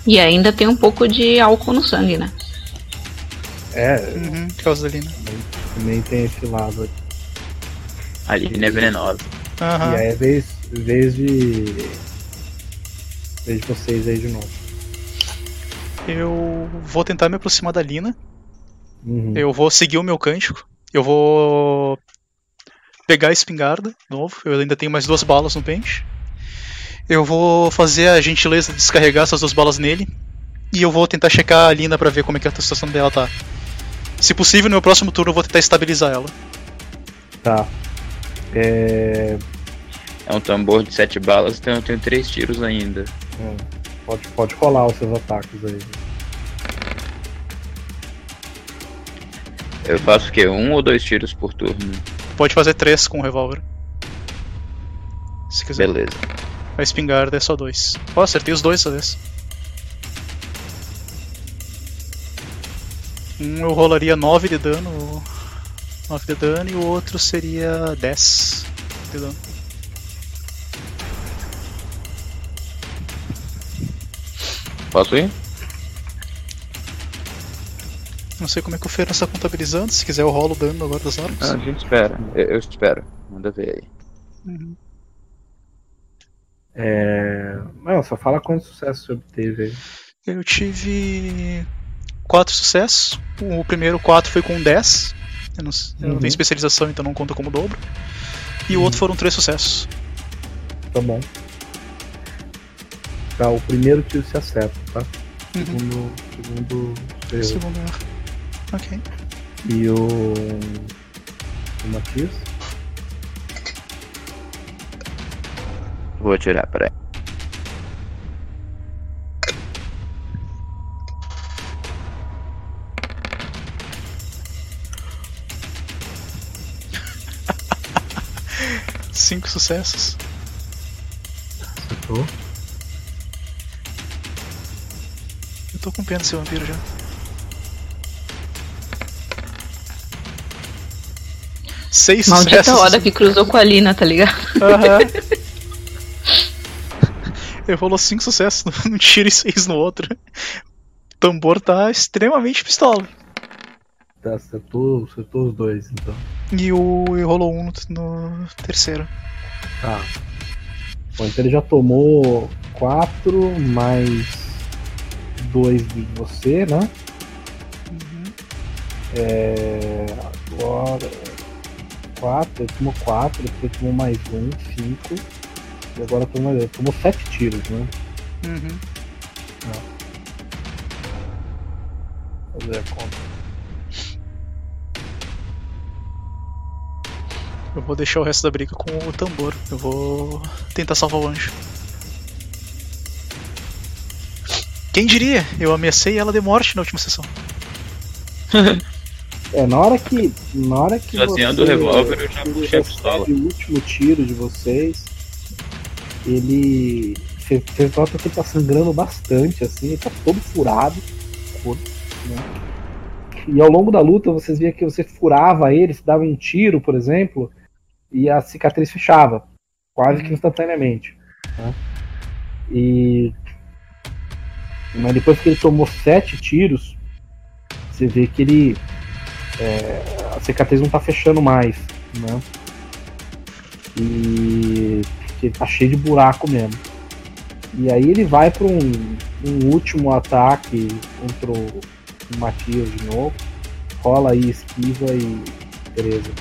Speaker 1: E ainda tem um pouco de álcool no sangue, né?
Speaker 2: É,
Speaker 3: Uhum, por causa da Lina.
Speaker 2: também, também tem esse lado aí.
Speaker 4: A Lina é venenosa.
Speaker 3: Aham.
Speaker 2: E aí é vez, vez de. Vez de vocês aí de novo.
Speaker 3: Eu vou tentar me aproximar da Lina.
Speaker 2: Uhum.
Speaker 3: Eu vou seguir o meu cântico. Eu vou pegar a espingarda de novo. Eu ainda tenho mais duas balas no pente. Eu vou fazer a gentileza de descarregar essas duas balas nele. E eu vou tentar checar a Lina pra ver como é que a situação dela tá. Se possível, no meu próximo turno eu vou tentar estabilizar ela.
Speaker 2: Tá. É,
Speaker 4: É um tambor de sete balas, então eu tenho três tiros ainda.
Speaker 2: é, pode, pode rolar os seus ataques aí.
Speaker 4: Eu faço o quê? Um ou dois tiros por turno?
Speaker 3: Pode fazer três com o revólver. Se quiser.
Speaker 4: Beleza.
Speaker 3: A espingarda é só dois. Ó, acertei os dois dessa vez. Um eu rolaria 9 de dano. 9 de dano e o outro seria 10 de dano.
Speaker 4: Posso ir?
Speaker 3: Não sei como é que o Fer está contabilizando. Se quiser eu rolo o dano agora das armas.
Speaker 4: Ah, a gente espera. Eu, eu espero. Manda ver aí.
Speaker 3: Uhum.
Speaker 2: É... Não, só fala quantos sucessos você obteve aí.
Speaker 3: Eu tive 4 sucessos. O primeiro 4 foi com 10. Eu não, eu não
Speaker 2: Uhum.
Speaker 3: tenho especialização, então não conta como dobro. E o outro foram 3 sucessos.
Speaker 2: Tá bom. Tá, o primeiro tiro se acerta, tá?
Speaker 3: Uhum.
Speaker 2: Segundo. Segundo. erro.
Speaker 3: Segundo erro. Ok.
Speaker 2: E o. O Matias?
Speaker 4: Vou atirar, peraí.
Speaker 3: Cinco sucessos.
Speaker 2: Acertou.
Speaker 3: Eu tô com pena desse vampiro já. Seis
Speaker 1: Maldita
Speaker 3: sucessos.
Speaker 1: hora que cruzou com a Lina, tá ligado?
Speaker 3: Aham. Ele rolou cinco sucessos num tiro e seis no outro. O tambor tá extremamente pistola.
Speaker 2: Tá, acertou, acertou os dois, então.
Speaker 3: E o e rolou um no, no terceiro.
Speaker 2: Tá. Bom, então ele já tomou 4 mais 2 de você, né? É. Agora. 4, ele tomou 4, depois tomou mais 1, 5. E agora tomou, ele tomou 7 tiros, né?
Speaker 3: Uhum.
Speaker 2: Fazer a conta.
Speaker 3: Eu vou deixar o resto da briga com o tambor. Eu vou tentar salvar o anjo. Quem diria? Eu ameacei ela de morte na última sessão.
Speaker 2: É, na hora que. Na hora que. Você-
Speaker 4: o revólver, eu já
Speaker 2: ele
Speaker 4: puxei a pistola.
Speaker 2: O último tiro de vocês. Ele. Você você nota que ele tá sangrando bastante, assim, ele tá todo furado. corpo, né? E ao longo da luta vocês viam que você furava ele, se dava um tiro, por exemplo, e a cicatriz fechava. Quase que instantaneamente. né? E. Mas depois que ele tomou sete tiros, você vê que ele. é, a cicatriz não tá fechando mais, né? E ele tá cheio de buraco mesmo. E aí ele vai para um, um último ataque contra o, o Matias de novo. Rola aí, esquiva e. Beleza.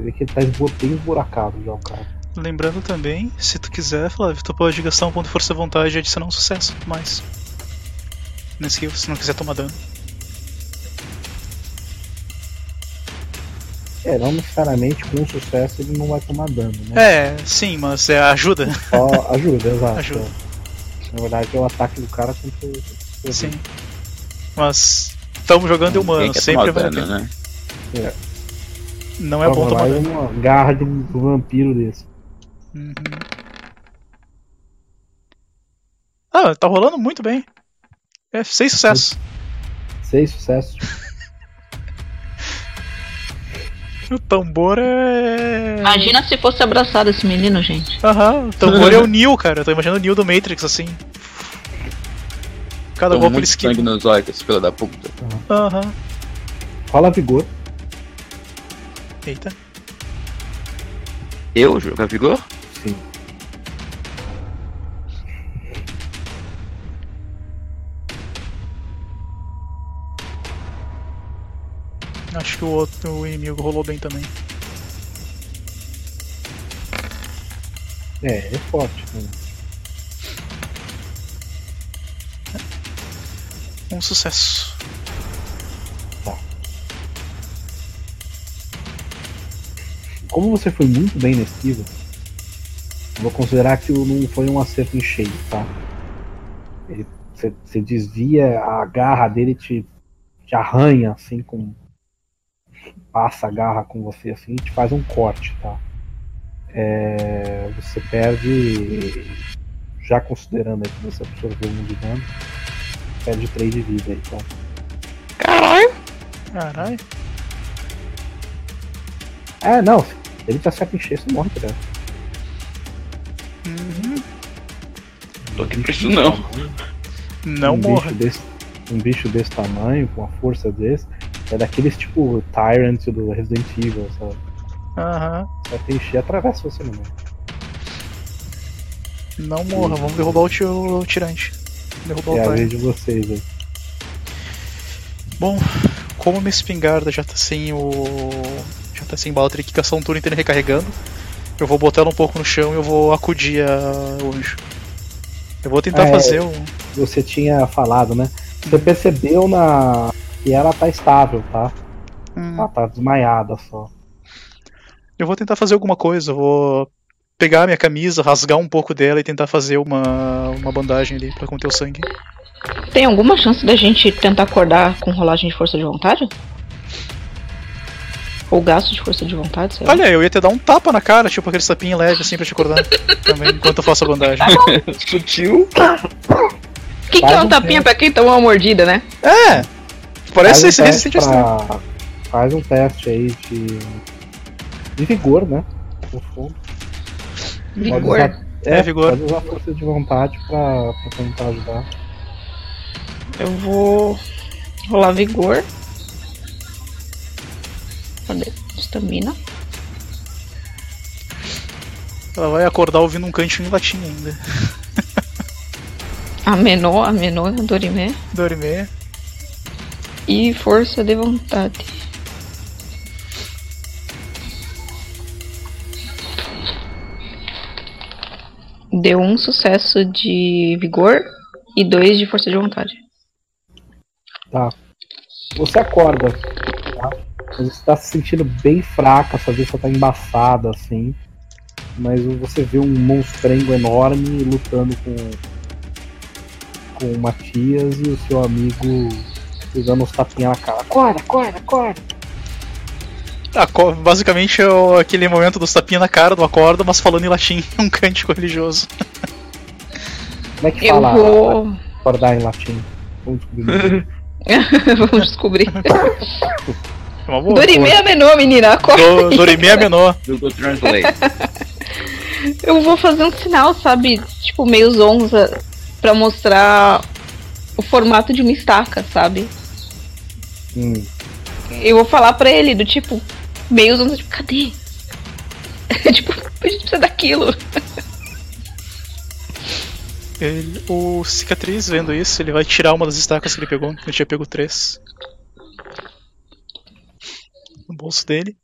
Speaker 2: Você vê que ele tá bem esburacado já o cara.
Speaker 3: Lembrando também, se tu quiser, Flávio, tu pode gastar um ponto de força à vontade e adicionar um sucesso mais. Nesse skill, se não quiser tomar dano.
Speaker 2: É, não necessariamente com sucesso ele não vai tomar dano, né?
Speaker 3: É, sim, mas é ajuda.
Speaker 2: Só ajuda, exato.
Speaker 3: Ajuda.
Speaker 2: Na verdade é o ataque do cara contra o.
Speaker 3: Sim. Mas estamos jogando de humano, sempre a
Speaker 4: dano, né?
Speaker 3: Não é bom
Speaker 2: Toma lá
Speaker 3: tomar
Speaker 2: e
Speaker 3: dano.
Speaker 2: uma garra de um vampiro desse.
Speaker 3: Uhum. Ah, tá rolando muito bem. É, seis sucessos.
Speaker 2: Seis sucessos.
Speaker 3: O tambor é.
Speaker 1: Imagina se fosse abraçado esse menino, gente.
Speaker 3: Aham, o tambor é o Neo, cara. Eu tô imaginando o Neo do Matrix assim. Cada
Speaker 4: Toma
Speaker 3: golpe ele
Speaker 4: muito sangue
Speaker 3: esquiva.
Speaker 4: nos olhos, filho da puta.
Speaker 3: Aham.
Speaker 2: Rola vigor.
Speaker 3: Eita.
Speaker 4: Eu jogar vigor?
Speaker 2: Sim.
Speaker 3: Acho que o outro o inimigo rolou bem também.
Speaker 2: É, ele é forte. Né?
Speaker 3: Um sucesso.
Speaker 2: Como você foi muito bem na esquiva, eu vou considerar que não foi um acerto em cheio, tá? Ele, você, você desvia, a garra dele te, te arranha assim com. Passa a garra com você assim e te faz um corte, tá? É, você perde. Já considerando aí que você absorveu um de dano, perde 3 de vida aí, tá?
Speaker 4: Caralho!
Speaker 3: Caralho.
Speaker 2: É, não, se ele acerta em cheio, você morre, cara.
Speaker 3: Uhum.
Speaker 4: Tô aqui pra isso não.
Speaker 3: Não
Speaker 2: um
Speaker 3: morra.
Speaker 2: Bicho desse, um bicho desse tamanho, com a força desse, é daqueles tipo Tyrant do Resident Evil, sabe?
Speaker 3: Aham.
Speaker 2: Vai ter encher atravessa você no meio.
Speaker 3: Não morra, vamos derrubar o, tio, o tirante. Derrubar
Speaker 2: É
Speaker 3: o
Speaker 2: a vez de vocês aí.
Speaker 3: Bom, como minha espingarda já tá sem o. já tá sem bala, teria que gastar um turno inteiro recarregando. Eu vou botar ela um pouco no chão e eu vou acudir a- o anjo. Eu vou tentar
Speaker 2: É.
Speaker 3: fazer o.
Speaker 2: Você tinha falado, né? Você percebeu na que ela tá estável, tá?
Speaker 3: Hum,
Speaker 2: Ela tá desmaiada só.
Speaker 3: eu vou tentar fazer alguma coisa, eu vou pegar a minha camisa, rasgar um pouco dela e tentar fazer uma, uma bandagem ali pra conter o sangue.
Speaker 1: Tem alguma chance da gente tentar acordar com rolagem de força de vontade? Ou gasto de força de vontade, sei lá.
Speaker 3: Olha, eu ia te dar um tapa na cara, tipo aquele sapinho leve assim pra te acordar. também, enquanto eu faço a bandagem.
Speaker 4: Sutil.
Speaker 1: O que, que é um
Speaker 2: um
Speaker 1: tapinha pra quem tomou uma mordida, né?
Speaker 3: É! Parece
Speaker 2: Faz
Speaker 3: ser
Speaker 2: um
Speaker 3: resistente a
Speaker 2: teste
Speaker 3: estranho.
Speaker 2: pra... Faz um teste aí de. de vigor, né? No fundo. Pode
Speaker 1: Vigor.
Speaker 2: usar-
Speaker 3: É,
Speaker 2: É,
Speaker 3: vigor.
Speaker 2: Pode usar força de vontade pra, pra tentar ajudar.
Speaker 1: Eu vou rolar vigor. Cadê? Estamina.
Speaker 3: Ela vai acordar ouvindo um cantinho em latim ainda.
Speaker 1: Amenô, amenô, dorimé.
Speaker 3: Dormir.
Speaker 1: E força de vontade. Deu um sucesso de vigor e dois de força de vontade.
Speaker 2: Tá. Você acorda, você tá se sentindo bem fraca, sua vista tá embaçada, assim. Mas você vê um monstrengo enorme lutando com, com o Matias e o seu amigo pegando uns tapinhas na cara. Acorda, acorda, acorda.
Speaker 3: Ah, basicamente é aquele momento dos tapinhas na cara do acorda, mas falando em latim, um cântico religioso.
Speaker 2: Como é que
Speaker 1: Eu
Speaker 2: fala
Speaker 1: vou.
Speaker 2: acordar em latim? Vamos descobrir.
Speaker 1: Vamos descobrir.
Speaker 3: É uma boa.
Speaker 1: Dorimé amenô, menina, acorda.
Speaker 3: Do, Dorime é.
Speaker 4: Google Translate.
Speaker 1: Eu vou fazer um sinal, sabe? Tipo, meio zonza, pra mostrar o formato de uma estaca, sabe?
Speaker 2: Hum.
Speaker 1: Eu vou falar pra ele, do tipo, meio zonza, tipo, cadê? tipo, a gente precisa daquilo.
Speaker 3: Ele- o cicatriz, vendo isso, ele vai tirar uma das estacas que ele pegou. Ele tinha pego três. Bolso dele.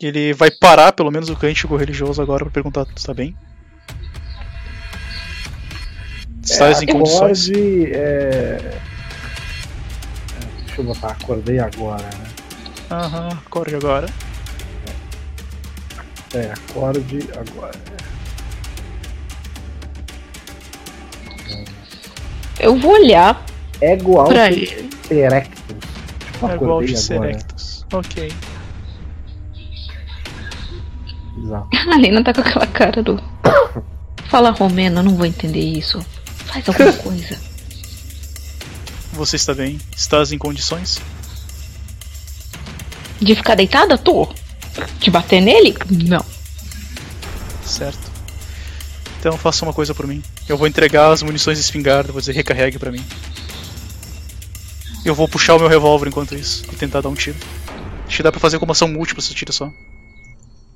Speaker 3: Ele vai parar pelo menos o cântico religioso agora pra perguntar se tá bem. Estás em condições?
Speaker 2: Acorde, é... é, Deixa eu botar, acordei agora, né?
Speaker 3: Aham, acorde agora.
Speaker 2: É, acorde agora.
Speaker 1: Eu vou olhar
Speaker 2: Ego
Speaker 1: ele.
Speaker 2: Erectus. Tipo,
Speaker 3: É de
Speaker 2: agora.
Speaker 3: Serectus. Ok.
Speaker 2: Exato.
Speaker 1: A Lena tá com aquela cara do. Fala romeno, eu não vou entender isso. Faz alguma coisa.
Speaker 3: Você está bem? Estás em condições?
Speaker 1: De ficar deitada? Tô. De bater nele? Não.
Speaker 3: Certo. Então faça uma coisa por mim. Eu vou entregar as munições de espingarda, vou dizer recarregue pra mim. Eu vou puxar o meu revólver enquanto isso e tentar dar um tiro. Acho que dá pra fazer com uma ação múltipla se tira só.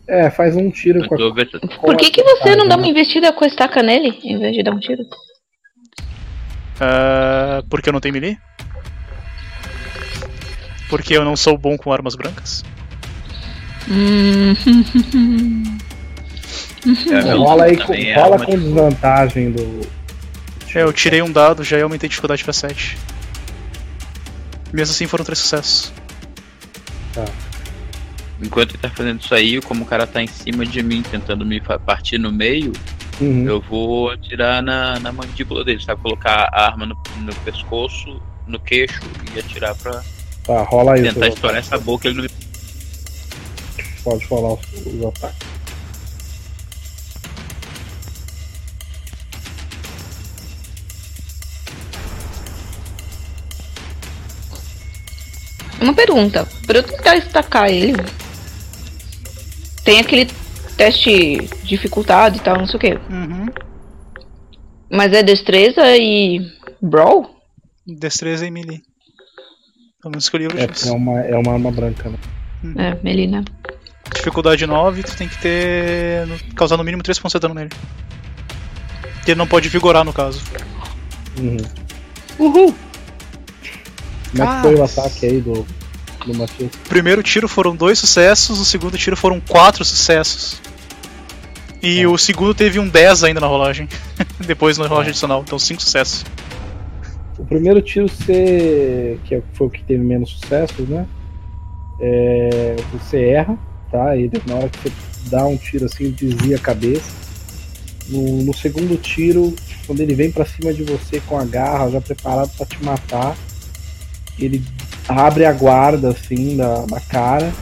Speaker 2: É, faz um tiro com a. com
Speaker 1: Por que, que você não dá uma
Speaker 2: né?
Speaker 1: investida com a estaca nele, em vez de dar um tiro?
Speaker 3: Ah, porque eu não tenho melee? Porque eu não sou bom com armas brancas?
Speaker 1: Hum.
Speaker 4: É,
Speaker 2: Rola aí com,
Speaker 4: é
Speaker 2: rola
Speaker 4: uma
Speaker 2: com
Speaker 4: de-
Speaker 2: desvantagem do.
Speaker 3: É, eu tirei um dado já e aumentei a dificuldade pra 7. Mesmo assim foram três sucessos.
Speaker 4: Enquanto ele tá fazendo isso aí, como o cara tá em cima de mim tentando me partir no meio,
Speaker 2: Uhum.
Speaker 4: eu vou atirar na, na mandíbula dele, sabe? Colocar a arma no, no pescoço, no queixo e atirar pra
Speaker 2: Tá, rola aí.
Speaker 4: tentar estourar essa boca. Ele não me...
Speaker 2: Pode falar os, os ataques.
Speaker 1: Uma pergunta. Pra eu tentar estacar ele, tem aquele teste dificultado e tal, não sei o que.
Speaker 3: Uhum.
Speaker 1: Mas é destreza e. Brawl?
Speaker 3: Destreza e melee. Pelo menos que o
Speaker 2: É, é, uma, é uma arma branca, né?
Speaker 1: É, Melina.
Speaker 3: Dificuldade 9, tu tem que ter. no- causar no mínimo 3 pontos de dano nele. Que ele não pode vigorar no caso.
Speaker 2: Uhum.
Speaker 1: Uhul!
Speaker 2: Como é que foi o ataque aí do, do Matias?
Speaker 3: Primeiro tiro foram dois sucessos, o segundo tiro foram quatro sucessos. E o segundo teve um 10 ainda na rolagem. Depois na rolagem adicional, então 5 sucessos.
Speaker 2: O primeiro tiro você. que é- foi o que teve menos sucesso, né? É, você erra, tá? E na hora que você dá um tiro assim, desvia a cabeça. No, no segundo tiro, quando ele vem pra cima de você com a garra, já preparado pra te matar, ele abre a guarda assim da, da cara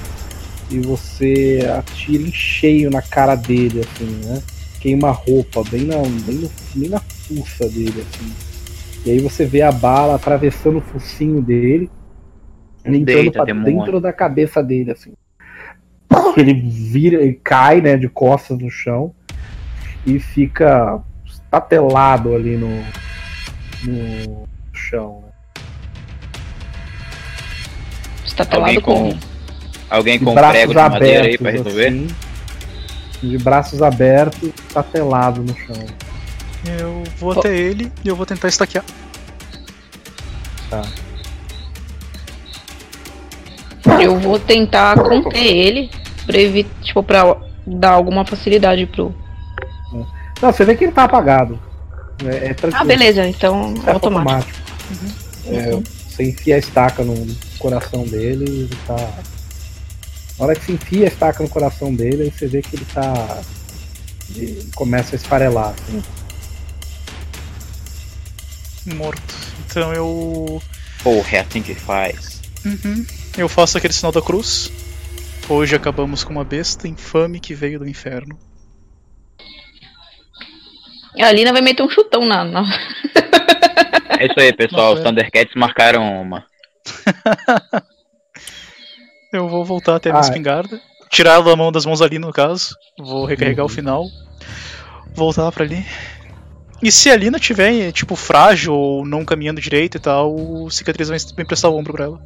Speaker 2: e você atira em cheio na cara dele, assim, né? Queima a roupa, bem na, bem, no, bem na fuça dele, assim. E aí você vê a bala atravessando o focinho dele, entrando
Speaker 4: Deita,
Speaker 2: pra
Speaker 4: demônio.
Speaker 2: dentro da cabeça dele, assim. Ele vira, ele cai, né, de costas no chão e fica estatelado ali no, no chão. né?
Speaker 1: Está
Speaker 4: Alguém
Speaker 1: pelado com.
Speaker 4: com, alguém
Speaker 2: De
Speaker 4: com
Speaker 2: braços
Speaker 4: prego de madeira aí pra resolver?
Speaker 2: assim, de braços abertos, estatelado no chão.
Speaker 3: Eu vou até ele e eu vou tentar estaquear.
Speaker 2: Tá.
Speaker 1: Eu vou tentar conter ele pra evitar, tipo, pra dar alguma facilidade pro.
Speaker 2: Não, você vê que ele tá apagado. É, é.
Speaker 1: Ah, beleza, então
Speaker 2: É
Speaker 1: automático.
Speaker 2: É, você enfia a estaca no coração dele e ele tá. Na hora que você enfia a estaca no coração dele, aí você vê que ele tá. Ele começa a esfarelar. Assim.
Speaker 3: Morto. Então eu.
Speaker 4: Porra, é assim que faz.
Speaker 3: Uhum. Eu faço aquele sinal da cruz. Hoje acabamos com uma besta infame que veio do inferno.
Speaker 1: A Lina vai meter um chutão na. na-
Speaker 4: É isso aí, pessoal.
Speaker 3: Nossa,
Speaker 4: Os
Speaker 3: é.
Speaker 4: Thundercats marcaram uma.
Speaker 3: Eu vou voltar até a minha
Speaker 2: Ah,
Speaker 3: espingarda. tirar ela da mão das mãos ali no caso. Vou recarregar o final. Voltar pra ali. E se a Lina tiver, tipo, frágil ou não caminhando direito e tal, o cicatriz vai emprestar o ombro pra ela.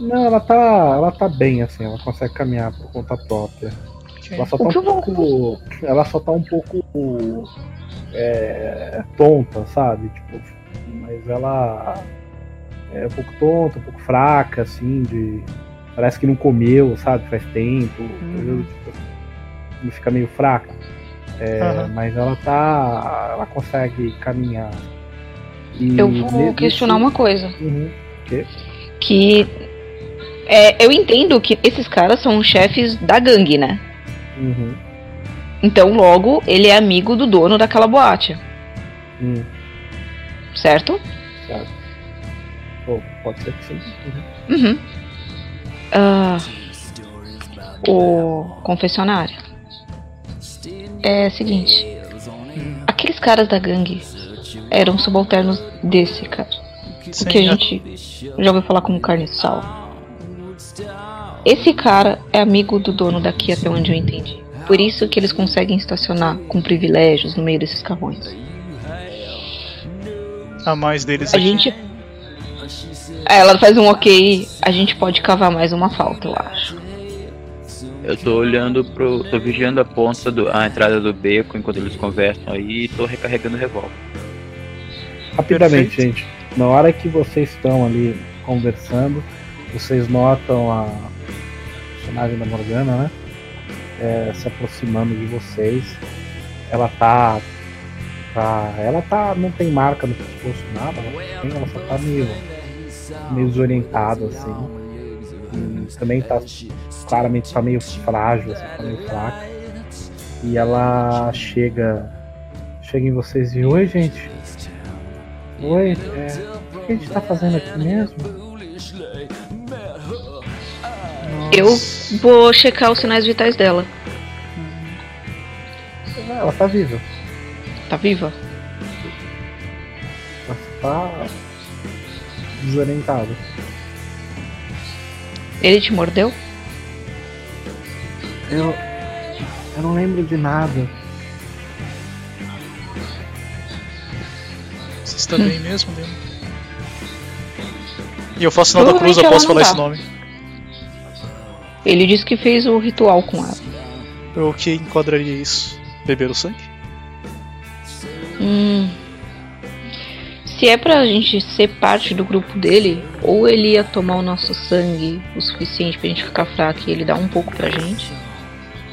Speaker 2: Não, ela tá. Ela tá bem, assim, ela consegue caminhar por conta própria.
Speaker 3: Ok.
Speaker 2: Ela só tá um pouco. Ela só tá um pouco. É, tonta, sabe? Tipo, mas ela é um pouco tonta, um pouco fraca, assim, de. Parece que não comeu, sabe? Faz tempo. entendeu? Tipo, fica meio fraca. É,
Speaker 3: Aham.
Speaker 2: Mas ela tá. Ela consegue caminhar. E
Speaker 1: Eu vou questionar uma coisa.
Speaker 2: Uhum.
Speaker 1: Que. é, eu entendo que esses caras são chefes da gangue, né?
Speaker 2: Uhum.
Speaker 1: Então, logo, ele é amigo do dono daquela boate,
Speaker 2: Hum,
Speaker 1: certo?
Speaker 2: certo. Pode ser que sim. Uhum.
Speaker 1: Uhum. Ah, o confessionário. É o seguinte. Aqueles caras da gangue eram subalternos desse cara.
Speaker 3: Sim,
Speaker 1: que a gente já ouviu falar como carne de sal. Esse cara é amigo do dono daqui até onde eu entendi. Por isso que eles conseguem estacionar com privilégios no meio desses carrões.
Speaker 3: A mais deles
Speaker 1: A
Speaker 3: aqui.
Speaker 1: gente. Aí ela faz um ok, a gente pode cavar mais uma falta, eu acho.
Speaker 4: Eu tô olhando pro. tô vigiando a ponta do. a entrada do beco enquanto eles conversam aí e tô recarregando o revólver.
Speaker 2: Rapidamente,
Speaker 3: Perfeito.
Speaker 2: gente. Na hora que vocês estão ali conversando, vocês notam a personagem da Morgana, né? É, se aproximando de vocês. Ela tá, tá. Ela tá. não tem marca no pescoço, nada. Ela, tem, ela só tá meio, meio desorientada, assim. E também tá. Claramente tá meio frágil, assim, tá meio fraca. E ela chega. Chega em vocês e. Oi, gente. Oi, é, o que a gente tá fazendo aqui mesmo?
Speaker 1: Eu vou checar os sinais vitais dela.
Speaker 2: Ela tá viva.
Speaker 1: Tá viva?
Speaker 2: Ela tá desorientada.
Speaker 1: Ele te mordeu?
Speaker 2: Eu. Eu não lembro de nada.
Speaker 3: Você está bem mesmo, Demo? E eu faço sinal da cruz após
Speaker 1: ela
Speaker 3: falar esse
Speaker 1: tá.
Speaker 3: nome.
Speaker 1: Ele disse que fez o ritual com ela.
Speaker 3: O que enquadraria isso? Beber o sangue?
Speaker 1: Hum. Se é pra gente ser parte do grupo dele, ou ele ia tomar o nosso sangue o suficiente pra gente ficar fraco e ele dar um pouco pra gente,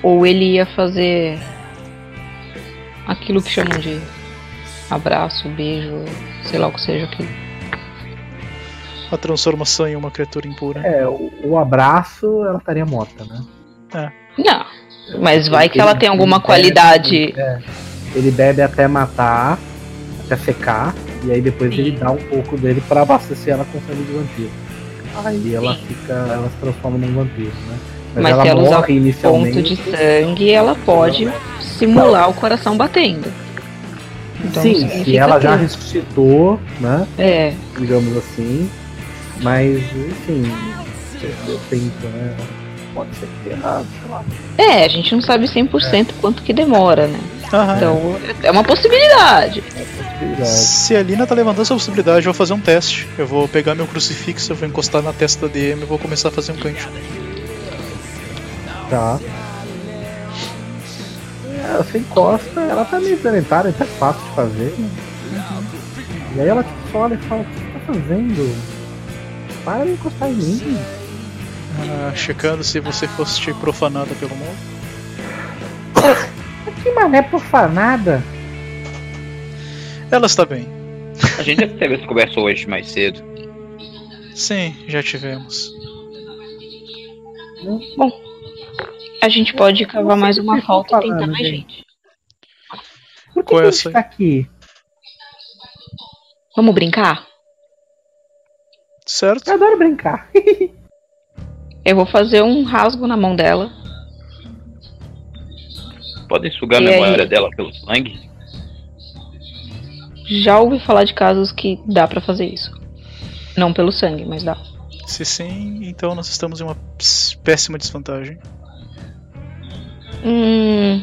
Speaker 1: ou ele ia fazer aquilo que chamam de abraço, beijo, sei lá o que seja aquilo.
Speaker 3: A transformação em uma criatura impura.
Speaker 2: É, o, o abraço, ela estaria morta, né?
Speaker 1: Não, mas vai que
Speaker 2: Ele-
Speaker 1: ela tem alguma
Speaker 2: ele bebe-
Speaker 1: qualidade.
Speaker 2: é, ele bebe até matar, até secar, e aí depois
Speaker 1: Sim.
Speaker 2: ele dá um pouco dele pra abastecer ela com sangue de vampiro. Aí ela
Speaker 1: Sim.
Speaker 2: fica. Ela se transforma num vampiro, né? Mas,
Speaker 1: Mas
Speaker 2: ela
Speaker 1: se ela usar
Speaker 2: morre inicialmente.
Speaker 1: Ponto de sangue, ela pode simular o coração batendo. Então,
Speaker 2: Sim, se ela já ressuscitou, né?
Speaker 1: É,
Speaker 2: Digamos assim. Mas, enfim, deu tempo, né? Pode ser que tenha errado, sei lá.
Speaker 1: é, a gente não sabe 100% quanto que demora, né?
Speaker 3: Aham.
Speaker 1: Então, é uma possibilidade.
Speaker 2: Possibilidade.
Speaker 3: Se a Lina tá levantando essa possibilidade, eu vou fazer um teste. Eu vou pegar meu crucifixo, eu vou encostar na testa da DM e vou começar a fazer um canto.
Speaker 2: Tá. É, você encosta, ela tá meio então é fácil de fazer. E aí ela tipo, só olha e fala, o que você tá fazendo? Para de encostar em mim.
Speaker 3: Ah, checando se você fosse profanada pelo mal.
Speaker 2: Que mané profanada.
Speaker 3: Ela está bem.
Speaker 4: A gente já teve essa conversa hoje mais cedo.
Speaker 3: Sim, já tivemos.
Speaker 1: A gente pode cavar mais uma falta e tentar mais
Speaker 2: gente?
Speaker 1: gente.
Speaker 2: Por que,
Speaker 3: Qual
Speaker 2: que
Speaker 3: é
Speaker 2: a gente tá aqui?
Speaker 1: Vamos brincar?
Speaker 3: Certo?
Speaker 2: Eu adoro brincar.
Speaker 1: Eu vou fazer um rasgo na mão dela.
Speaker 4: Podem sugar a
Speaker 1: E aí?
Speaker 4: memória dela pelo sangue?
Speaker 1: Já ouvi falar de casos que dá pra fazer isso. Não pelo sangue, mas dá.
Speaker 3: Se sim, então nós estamos em uma péssima desvantagem.
Speaker 1: Hum.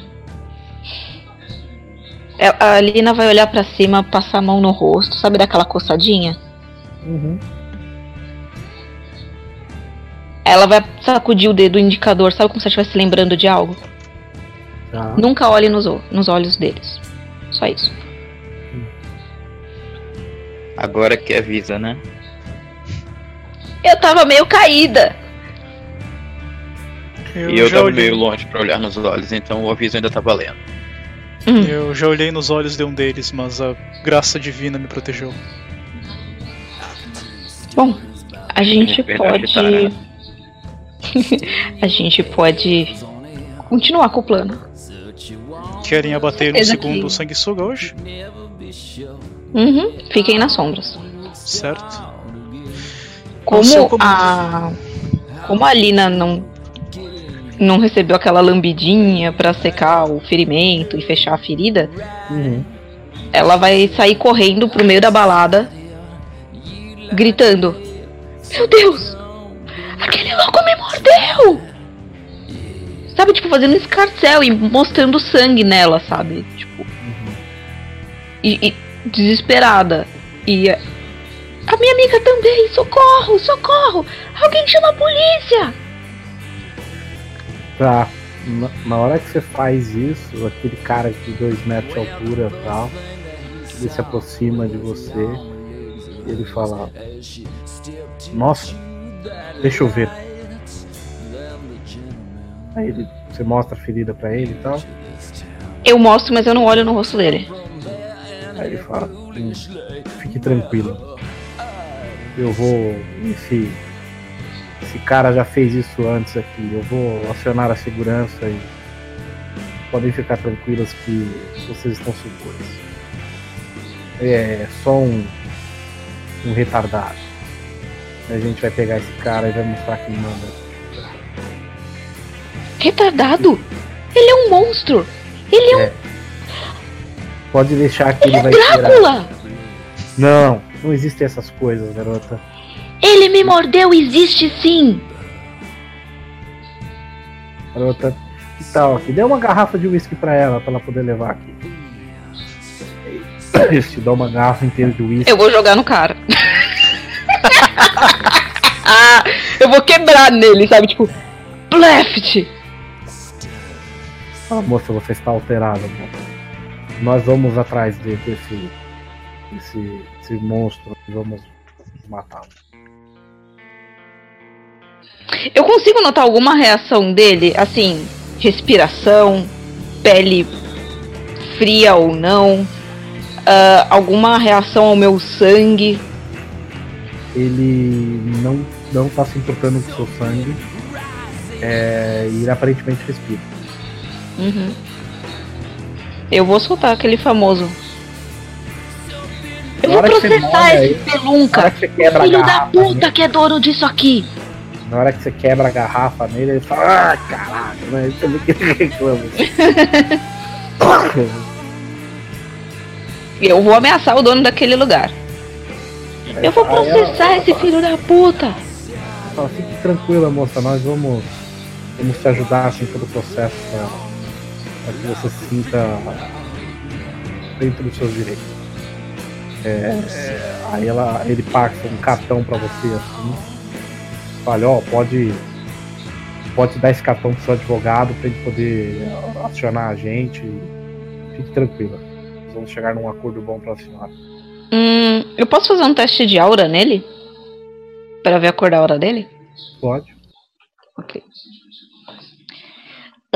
Speaker 1: É, A Lina vai olhar pra cima, passar a mão no rosto, sabe daquela coçadinha?
Speaker 2: Uhum.
Speaker 1: Ela vai sacudir o dedo indicador, sabe como se ela estivesse lembrando de algo?
Speaker 2: Tá.
Speaker 1: Nunca olhe nos, nos olhos deles. Só isso.
Speaker 4: Agora que avisa, né?
Speaker 1: Eu tava meio caída.
Speaker 3: Eu,
Speaker 4: e eu tava
Speaker 3: olhei,
Speaker 4: meio longe pra olhar nos olhos, então o aviso ainda tá valendo.
Speaker 1: Hum.
Speaker 3: eu já olhei nos olhos de um deles, mas a graça divina me protegeu.
Speaker 1: Bom, a gente
Speaker 4: É verdade,
Speaker 1: pode.
Speaker 4: tá, né?
Speaker 1: a gente pode continuar com o plano.
Speaker 3: Querem abater no segundo
Speaker 1: que-
Speaker 3: sanguessuga hoje?
Speaker 1: Uhum, fiquem nas sombras.
Speaker 3: Certo.
Speaker 1: Como
Speaker 3: comando.
Speaker 1: a. Como a Lina não. Não recebeu aquela lambidinha pra secar o ferimento e fechar a ferida,
Speaker 2: Uhum.
Speaker 1: ela vai sair correndo pro meio da balada, gritando: Meu Deus! Aquele louco me mordeu! Sabe, tipo, fazendo escarcel e mostrando sangue nela, sabe? Tipo. E, e desesperada. E a a minha amiga também! Socorro! Socorro! Alguém chama a polícia!
Speaker 2: Tá. Na, na hora que você faz isso, aquele cara de dois metros de altura e tal, ele se aproxima de você e ele fala: Nossa, deixa eu ver. Aí ele, você mostra a ferida pra ele e tal.
Speaker 1: Eu mostro, mas eu não olho no rosto dele.
Speaker 2: Aí ele fala: "Hum, Fique tranquilo. Eu vou. Esse, esse cara já fez isso antes aqui. Eu vou acionar a segurança e podem ficar tranquilas que vocês estão seguras. É só um, um retardado. A gente vai pegar esse cara e vai mostrar quem manda.
Speaker 1: Retardado! Ele é um monstro! Ele é um
Speaker 2: É. Pode deixar que ele vai tirar.
Speaker 1: Drácula!
Speaker 2: Não, não existem essas coisas, garota.
Speaker 1: Ele me mordeu, existe sim!
Speaker 2: Garota, que tal aqui? Dê uma garrafa de uísque pra ela, pra ela poder levar aqui. Ele te dá uma garrafa inteira de uísque.
Speaker 1: Eu vou jogar no cara. Ah, eu vou quebrar nele, sabe? Tipo, Bleft!
Speaker 2: Fala, moça, você está alterada, moça. Nós vamos atrás de- desse, desse, desse monstro e vamos matá-lo.
Speaker 1: Eu consigo notar alguma reação dele, assim, respiração, pele fria ou não, ah, alguma reação ao meu sangue.
Speaker 2: Ele não, não tá se importando com o seu sangue. É, e aparentemente respira.
Speaker 1: Uhum. Eu vou soltar aquele famoso. Eu vou processar esse
Speaker 2: Na
Speaker 1: pelunca,
Speaker 2: que
Speaker 1: filho da puta que é dono disso aqui.
Speaker 2: na hora que você quebra a garrafa nele, ele fala, ah, caralho, né? Você vê que ele reclama.
Speaker 1: Eu vou ameaçar o dono daquele lugar. Eu vou
Speaker 2: Aí ela-
Speaker 1: processar esse filho da puta.
Speaker 2: Fala, fique tranquila, moça, nós vamos, vamos te ajudar assim todo o processo para que você se sinta dentro dos seus direitos. É, é, aí ela, ele passa um cartão para você assim, fala, ó, pode, pode dar esse cartão pro seu advogado para ele poder acionar a gente. Fique tranquila. Nós vamos chegar num acordo bom pra senhora.
Speaker 1: Hum, eu posso fazer um teste de aura nele? Pra ver a cor da aura dele?
Speaker 2: Pode?
Speaker 1: Ok.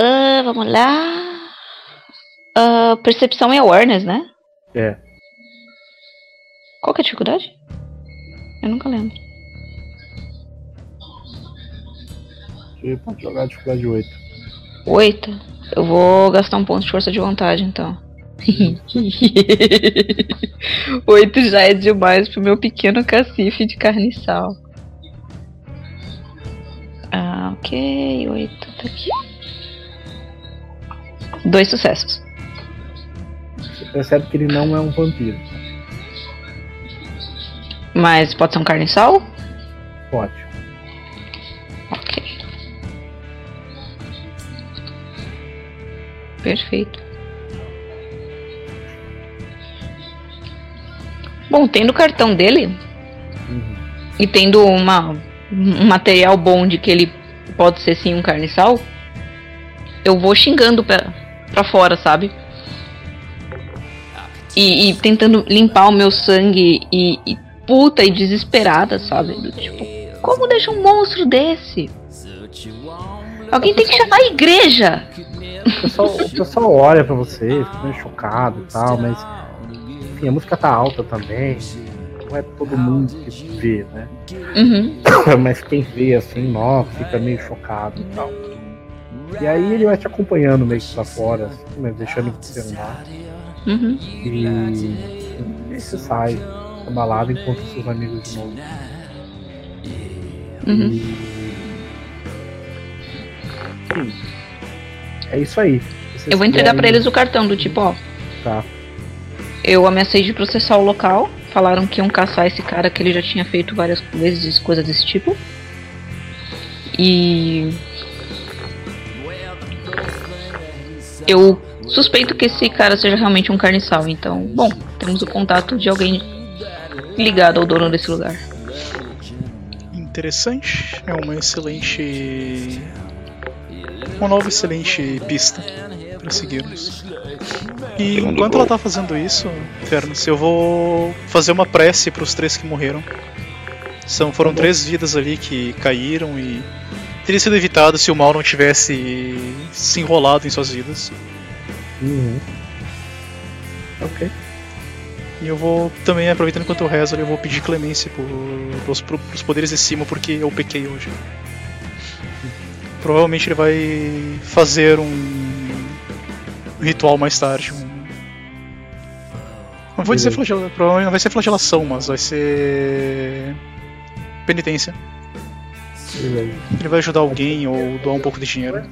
Speaker 1: Ah, vamos lá. Ah, percepção e awareness, né?
Speaker 2: É.
Speaker 1: Qual que é a dificuldade? Eu nunca lembro.
Speaker 2: Você pode jogar dificuldade 8.
Speaker 1: Oito. Eu vou gastar um ponto de força de vontade, então. Oito já é demais pro meu pequeno cacife de carne e sal. Ah, ok. Oito tá aqui. Dois sucessos.
Speaker 2: Você percebe que ele não é um vampiro.
Speaker 1: Mas pode ser um carniçal?
Speaker 2: Pode.
Speaker 1: Ok. Perfeito. Bom, tendo o cartão dele
Speaker 2: uhum.
Speaker 1: e tendo uma, um material bom de que ele pode ser sim um carniçal, eu vou xingando pra fora, sabe? E, e tentando limpar o meu sangue e, e puta e desesperada, sabe? Tipo, como deixa um monstro desse? Alguém tem que chamar a igreja!
Speaker 2: O pessoal, o pessoal olha pra você, fica meio chocado e tal, mas enfim, a música tá alta também. Não é todo mundo que vê, né?
Speaker 1: Uhum.
Speaker 2: Mas quem vê assim, nossa, fica meio chocado e tal. E aí ele vai te acompanhando meio que pra fora, assim, mas deixando você andar.
Speaker 1: Uhum.
Speaker 2: E, e você sai da balada e encontra seus amigos de novo.
Speaker 1: Uhum.
Speaker 2: E. É isso aí. Vocês
Speaker 1: Eu vou entregar pra
Speaker 2: querem-
Speaker 1: eles o cartão do tipo, ó.
Speaker 2: Tá.
Speaker 1: Eu ameacei de processar o local. Falaram que iam caçar esse cara que ele já tinha feito várias vezes coisas desse tipo. E. Eu suspeito que esse cara seja realmente um carniçal. Então, bom, temos o contato de alguém ligado ao dono desse lugar.
Speaker 3: Interessante. É uma excelente. Uma nova excelente pista para seguirmos. E enquanto ela tá fazendo isso, Fernas, eu vou fazer uma prece pros três que morreram. São, foram três vidas ali que caíram e teria sido evitado se o mal não tivesse se enrolado em suas vidas.
Speaker 2: Uhum. Ok.
Speaker 3: E eu vou também, aproveitando enquanto eu rezo, eu vou pedir clemência pro- pros poderes de cima porque eu pequei hoje. Provavelmente ele vai fazer um ritual mais tarde. Um... Não vou dizer flagelação, provavelmente não vai ser flagelação, mas vai ser. penitência. Ele vai ajudar alguém ou doar um pouco de dinheiro.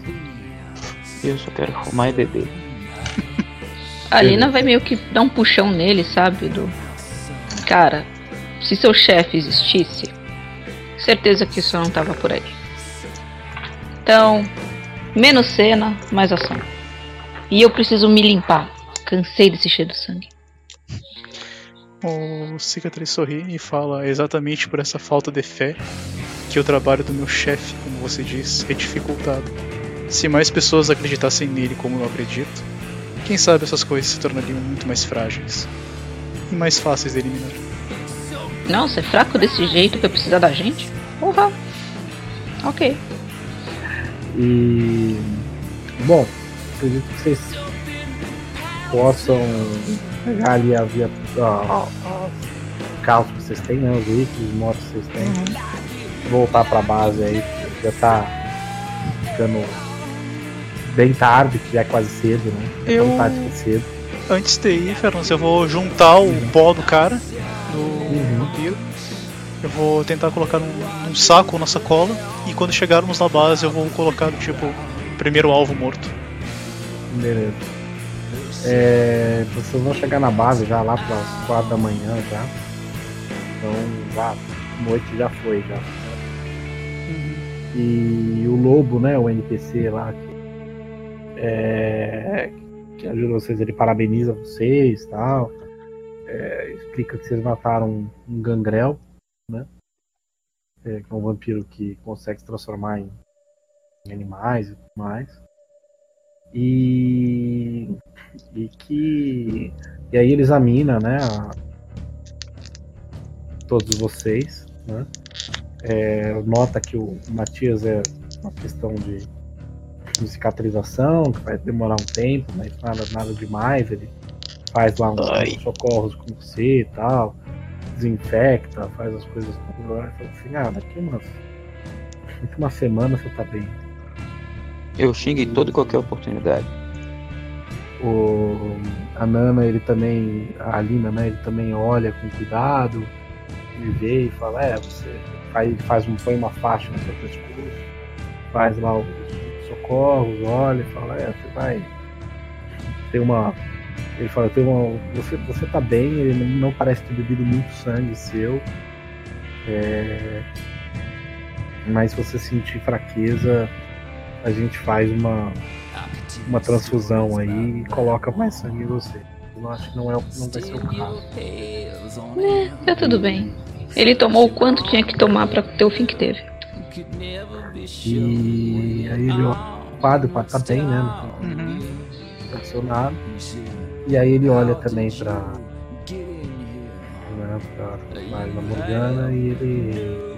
Speaker 4: Eu só quero fumar e beber.
Speaker 1: A Lina vai meio que dar um puxão nele, sabe? Do. Cara, se seu chefe existisse, certeza que isso não tava por aí. Então, menos cena, mais ação. E eu preciso me limpar. Cansei desse cheio de sangue.
Speaker 3: O cicatriz sorri e fala: "É exatamente por essa falta de fé que o trabalho do meu chefe, como você diz, é dificultado. Se mais pessoas acreditassem nele como eu acredito, quem sabe essas coisas se tornariam muito mais frágeis e mais fáceis de eliminar.
Speaker 1: Nossa, é fraco desse jeito que eu precisar da gente? Porra. Ok.
Speaker 2: E. Bom, acredito que vocês possam pegar ali a via. A, a, a- os carros que vocês têm, né? Os veículos, os motos que vocês têm. Voltar pra base aí, já tá ficando bem tarde, que já é quase cedo, né?
Speaker 3: Eu-
Speaker 2: Tão tarde que é cedo.
Speaker 3: Antes de ir, Fernandes, eu vou juntar o pó do cara, do
Speaker 2: Uhum.
Speaker 3: vampiro. Eu vou tentar colocar num, num saco ou na sacola. E quando chegarmos na base, eu vou colocar tipo primeiro alvo morto.
Speaker 2: Beleza. É, vocês vão chegar na base já lá para as 4 da manhã já. Então já noite já foi já. E o lobo, né, o NPC lá que, é, que ajuda vocês, ele parabeniza vocês e tal. É, explica que vocês mataram um, um gangrel, né? É, que é um vampiro que consegue se transformar em, em animais e tudo mais. E, e que e aí ele examina, né, a- todos vocês, né? É, nota que o Matias é uma questão de, de cicatrização, que vai demorar um tempo, mas nada, nada demais. Ele faz lá uns,
Speaker 4: Ai.
Speaker 2: socorros com você e tal, desinfecta, faz as coisas com o fala assim, ah, daqui umas, daqui uma semana você tá bem.
Speaker 4: Eu xingo em toda e qualquer oportunidade.
Speaker 2: O, a Nana, ele também, a Alina, né, ele também olha com cuidado, ele vê e fala, é, você faz, faz um, põe uma faixa no seu pescoço, faz lá os socorros, olha e fala, é, você vai. Tem uma. Ele fala, tem uma. Você, você tá bem, ele não, parece ter bebido muito sangue seu. É, mas se você sentir fraqueza, a gente faz uma, uma transfusão aí e coloca mais sangue em você. Eu acho que não, é, não vai ser o caso.
Speaker 1: Tá tudo bem. Ele tomou o quanto tinha que tomar para ter o fim que teve.
Speaker 2: E aí ele olha o padre, o padre tá bem, né?
Speaker 3: Uhum.
Speaker 2: E aí ele olha também pra. Né, pra mais Morgana e ele.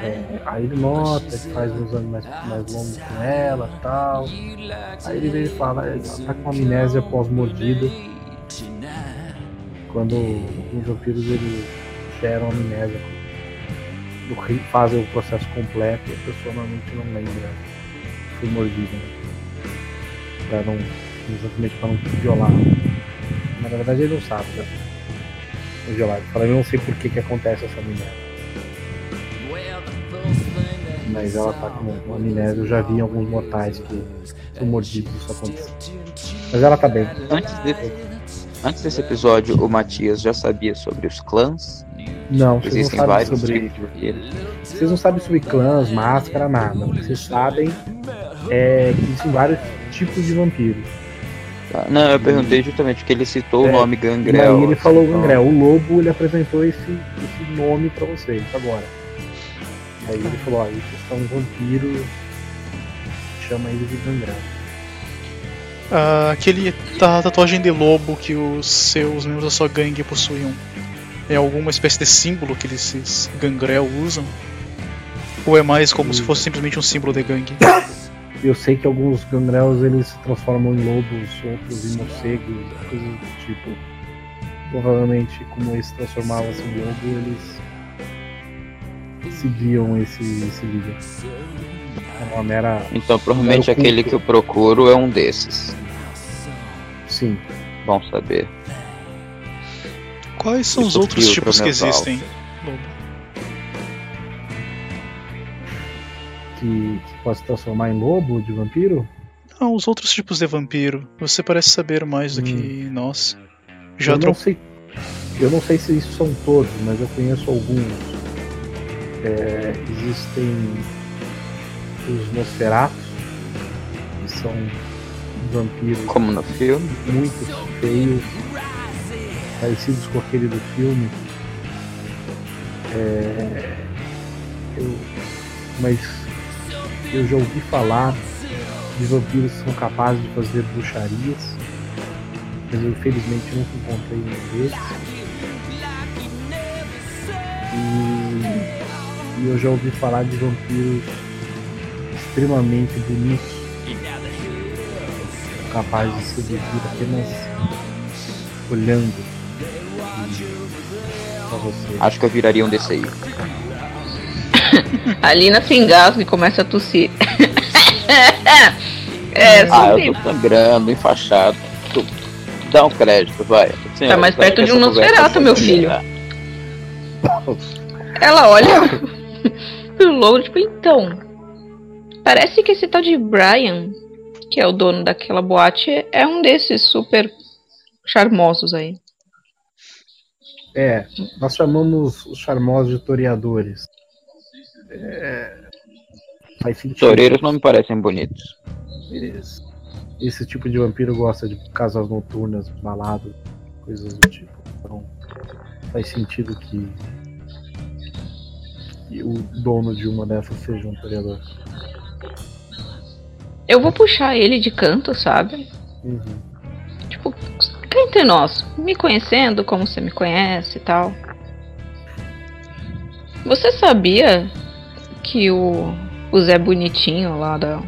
Speaker 2: é, aí ele nota que faz uns anos mais, mais longos com ela e tal. Aí ele vem e fala, ela tá com amnésia pós-mordida. Quando os vampiros geram amnésia, do fazem o processo completo e a pessoa normalmente não lembra foi mordida. Né? Pra não, exatamente para não violar. Mas na verdade ele não sabe, né? Ele fala, eu não sei por que, que acontece essa amnésia. Mas ela tá com uma amnésia, eu já vi em alguns mortais que são mordidos isso acontecer. Mas ela tá bem.
Speaker 4: Antes, de- antes desse episódio, o Matias já sabia sobre os clãs.
Speaker 2: Não, vocês não
Speaker 4: Existem
Speaker 2: sabem
Speaker 4: vários
Speaker 2: sobre. Vocês não sabem sobre clãs, máscara, nada. Vocês sabem é que existem vários tipos de vampiros.
Speaker 4: Tá? Não, eu perguntei justamente porque ele citou
Speaker 2: É,
Speaker 4: o nome
Speaker 2: E
Speaker 4: Gangrel.
Speaker 2: aí ele falou
Speaker 4: então-
Speaker 2: Gangrel. O lobo ele apresentou esse, esse nome pra vocês agora. Aí ele falou, ó, esses são vampiros. Chama eles de Gangrel.
Speaker 3: Ah, aquele ta- tatuagem de lobo que os seus membros da sua gangue possuíam é alguma espécie de símbolo que esses gangrel usam? Ou é mais como se fosse simplesmente um símbolo de gangue?
Speaker 2: Eu sei que alguns gangrels eles se transformam em lobos, outros em morcegos, coisas do tipo. Provavelmente, como eles se transformavam-se em lobo, eles seguiam esse, esse líder. É mera.
Speaker 4: Então provavelmente aquele que eu procuro é um desses.
Speaker 2: Sim.
Speaker 4: Bom saber.
Speaker 3: Quais são os outros tipos que existem? Lobo?
Speaker 2: Que, que pode se transformar em lobo de vampiro?
Speaker 3: Não, os outros tipos de vampiro. Você parece saber mais do que nós. Já
Speaker 2: eu não sei. Eu não sei se isso são todos, mas eu conheço alguns. É, existem os Nosferatus, que são vampiros
Speaker 4: Como no filme.
Speaker 2: muito feios, parecidos com aquele do filme. É, eu- mas eu já ouvi falar de vampiros que são capazes de fazer bruxarias, mas eu infelizmente nunca encontrei um deles. E, e eu já ouvi falar de vampiros extremamente bonitos capaz de seduzir apenas olhando.
Speaker 4: Acho que eu viraria um desse aí.
Speaker 1: A Lina se engasga e começa a tossir. é,
Speaker 4: Ah, eu tô sangrando, enfaixado. Tu- Dá um crédito, vai. Senhora,
Speaker 1: Tá mais perto de um Nosferatu, meu filho. Ela olha pro logo, tipo, então. Parece que esse tal de Brian, que é o dono daquela boate, é um desses super charmosos aí.
Speaker 2: É, nós chamamos os charmosos de toreadores. É, faz sentido.
Speaker 4: Toureiros não me parecem bonitos.
Speaker 2: Esse, esse tipo de vampiro gosta de casas noturnas, baladas, coisas do tipo. Então faz sentido que, que o dono de uma dessas seja um toreador.
Speaker 1: Eu vou puxar ele de canto, sabe?
Speaker 2: Uhum.
Speaker 1: Tipo, cá entre nós, me conhecendo como você me conhece e tal. Você sabia que o, o Zé Bonitinho lá da.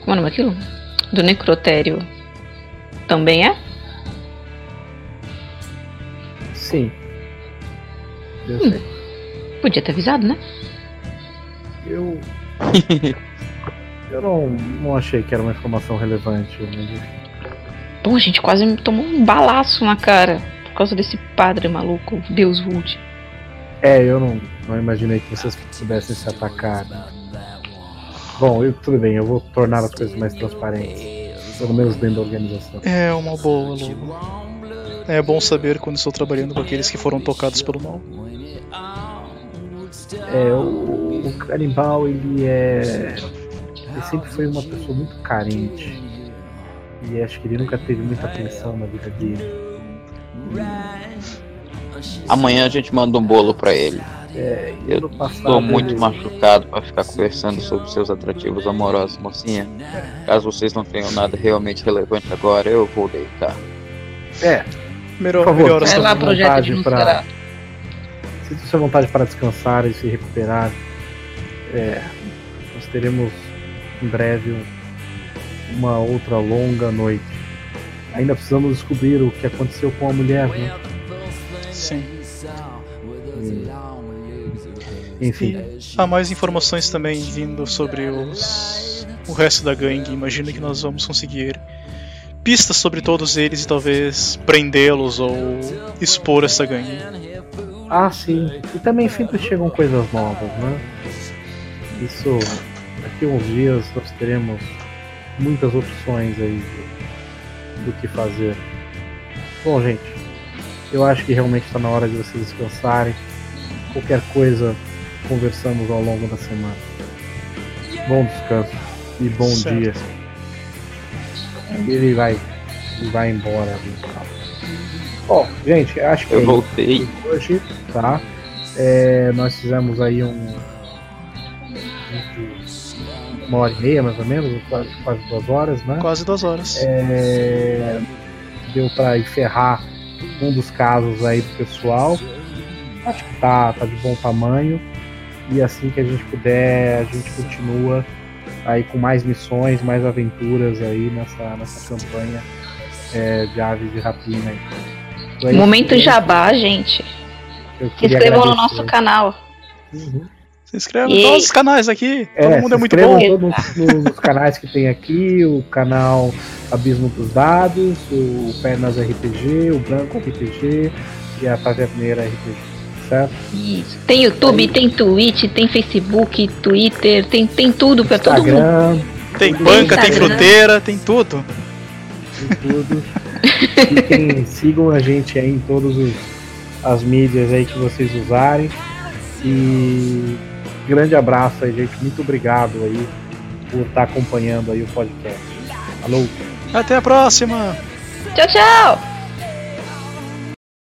Speaker 1: Como é o nome daquilo? Do necrotério também é?
Speaker 2: Sim. Eu sei.
Speaker 1: Podia ter avisado, né?
Speaker 2: Eu. Eu não, não achei que era uma informação relevante, mas enfim.
Speaker 1: Bom, a gente quase tomou um balaço na cara por causa desse padre maluco, Deus Vult.
Speaker 2: É, eu não, não imaginei que vocês pudessem se atacar. né? Bom, eu, tudo bem, eu vou tornar as coisas mais transparentes. Pelo menos dentro da organização.
Speaker 3: É uma boa, Lobo. É bom saber quando estou trabalhando com aqueles que foram tocados pelo mal.
Speaker 2: É, o, o canibal, ele é. ele sempre foi uma pessoa muito carente. E acho que ele nunca teve muita atenção na vida dele.
Speaker 4: Amanhã a gente manda um bolo pra ele.
Speaker 2: É,
Speaker 4: Eu Estou muito
Speaker 2: ele-
Speaker 4: machucado pra ficar conversando sobre seus atrativos amorosos, mocinha. Caso vocês não tenham nada realmente relevante agora, eu vou deitar.
Speaker 2: É,
Speaker 3: Melhor,
Speaker 2: Por favor.
Speaker 3: melhor
Speaker 2: Estou
Speaker 1: lá,
Speaker 2: vontade
Speaker 1: Nosferatu.
Speaker 2: sinta sua vontade para descansar e se recuperar. É, nós teremos em breve um- uma outra longa noite. Ainda precisamos descobrir o que aconteceu com a mulher, né?
Speaker 3: Sim.
Speaker 2: Enfim,
Speaker 3: Há mais informações também vindo sobre os o resto da gangue. Imagino que nós vamos conseguir pistas sobre todos eles e talvez prendê-los ou expor essa gangue.
Speaker 2: ah sim, e também sempre chegam coisas novas, né? Isso, daqui a uns dias nós teremos muitas opções aí do, do que fazer. Bom, gente, eu acho que realmente está na hora de vocês descansarem. Qualquer coisa, conversamos ao longo da semana. Bom descanso e bom
Speaker 3: Certo.
Speaker 2: dia. Ele vai, ele vai embora. Bom, gente, acho que é
Speaker 4: Eu
Speaker 2: isso
Speaker 4: voltei.
Speaker 2: hoje, tá? É, nós fizemos aí um vídeo uma hora e meia mais ou menos, quase, quase duas horas, né?
Speaker 3: Quase duas horas.
Speaker 2: É, deu para encerrar um dos casos aí do pessoal. Acho que tá, tá de bom tamanho. E assim que a gente puder, a gente continua aí com mais missões, mais aventuras aí nessa, nessa campanha é, de aves de rapina. aí. Então é
Speaker 1: Momento jabá, gente. Se inscrevam no nosso canal.
Speaker 2: Uhum.
Speaker 3: Se inscreve em todos os canais aqui. Todo mundo é muito bom.
Speaker 2: todos nos, nos canais que tem aqui, o canal Abismo dos Dados, o Pernas RPG, o Branco RPG e a Taverneira RPG, certo?
Speaker 1: Isso. Tem YouTube,
Speaker 2: Aí.
Speaker 1: tem Twitch, tem Facebook, Twitter, tem, tem tudo pra todo mundo.
Speaker 2: Instagram,
Speaker 3: Tem
Speaker 2: Tem
Speaker 3: banca, tem
Speaker 1: Instagram.
Speaker 3: fruteira, tem tudo.
Speaker 2: tem tudo. Fiquem, sigam a gente aí em todas as mídias aí que vocês usarem. E grande abraço aí, gente. Muito obrigado aí por estar acompanhando aí o podcast. Alô!
Speaker 3: Até a próxima!
Speaker 1: Tchau, tchau!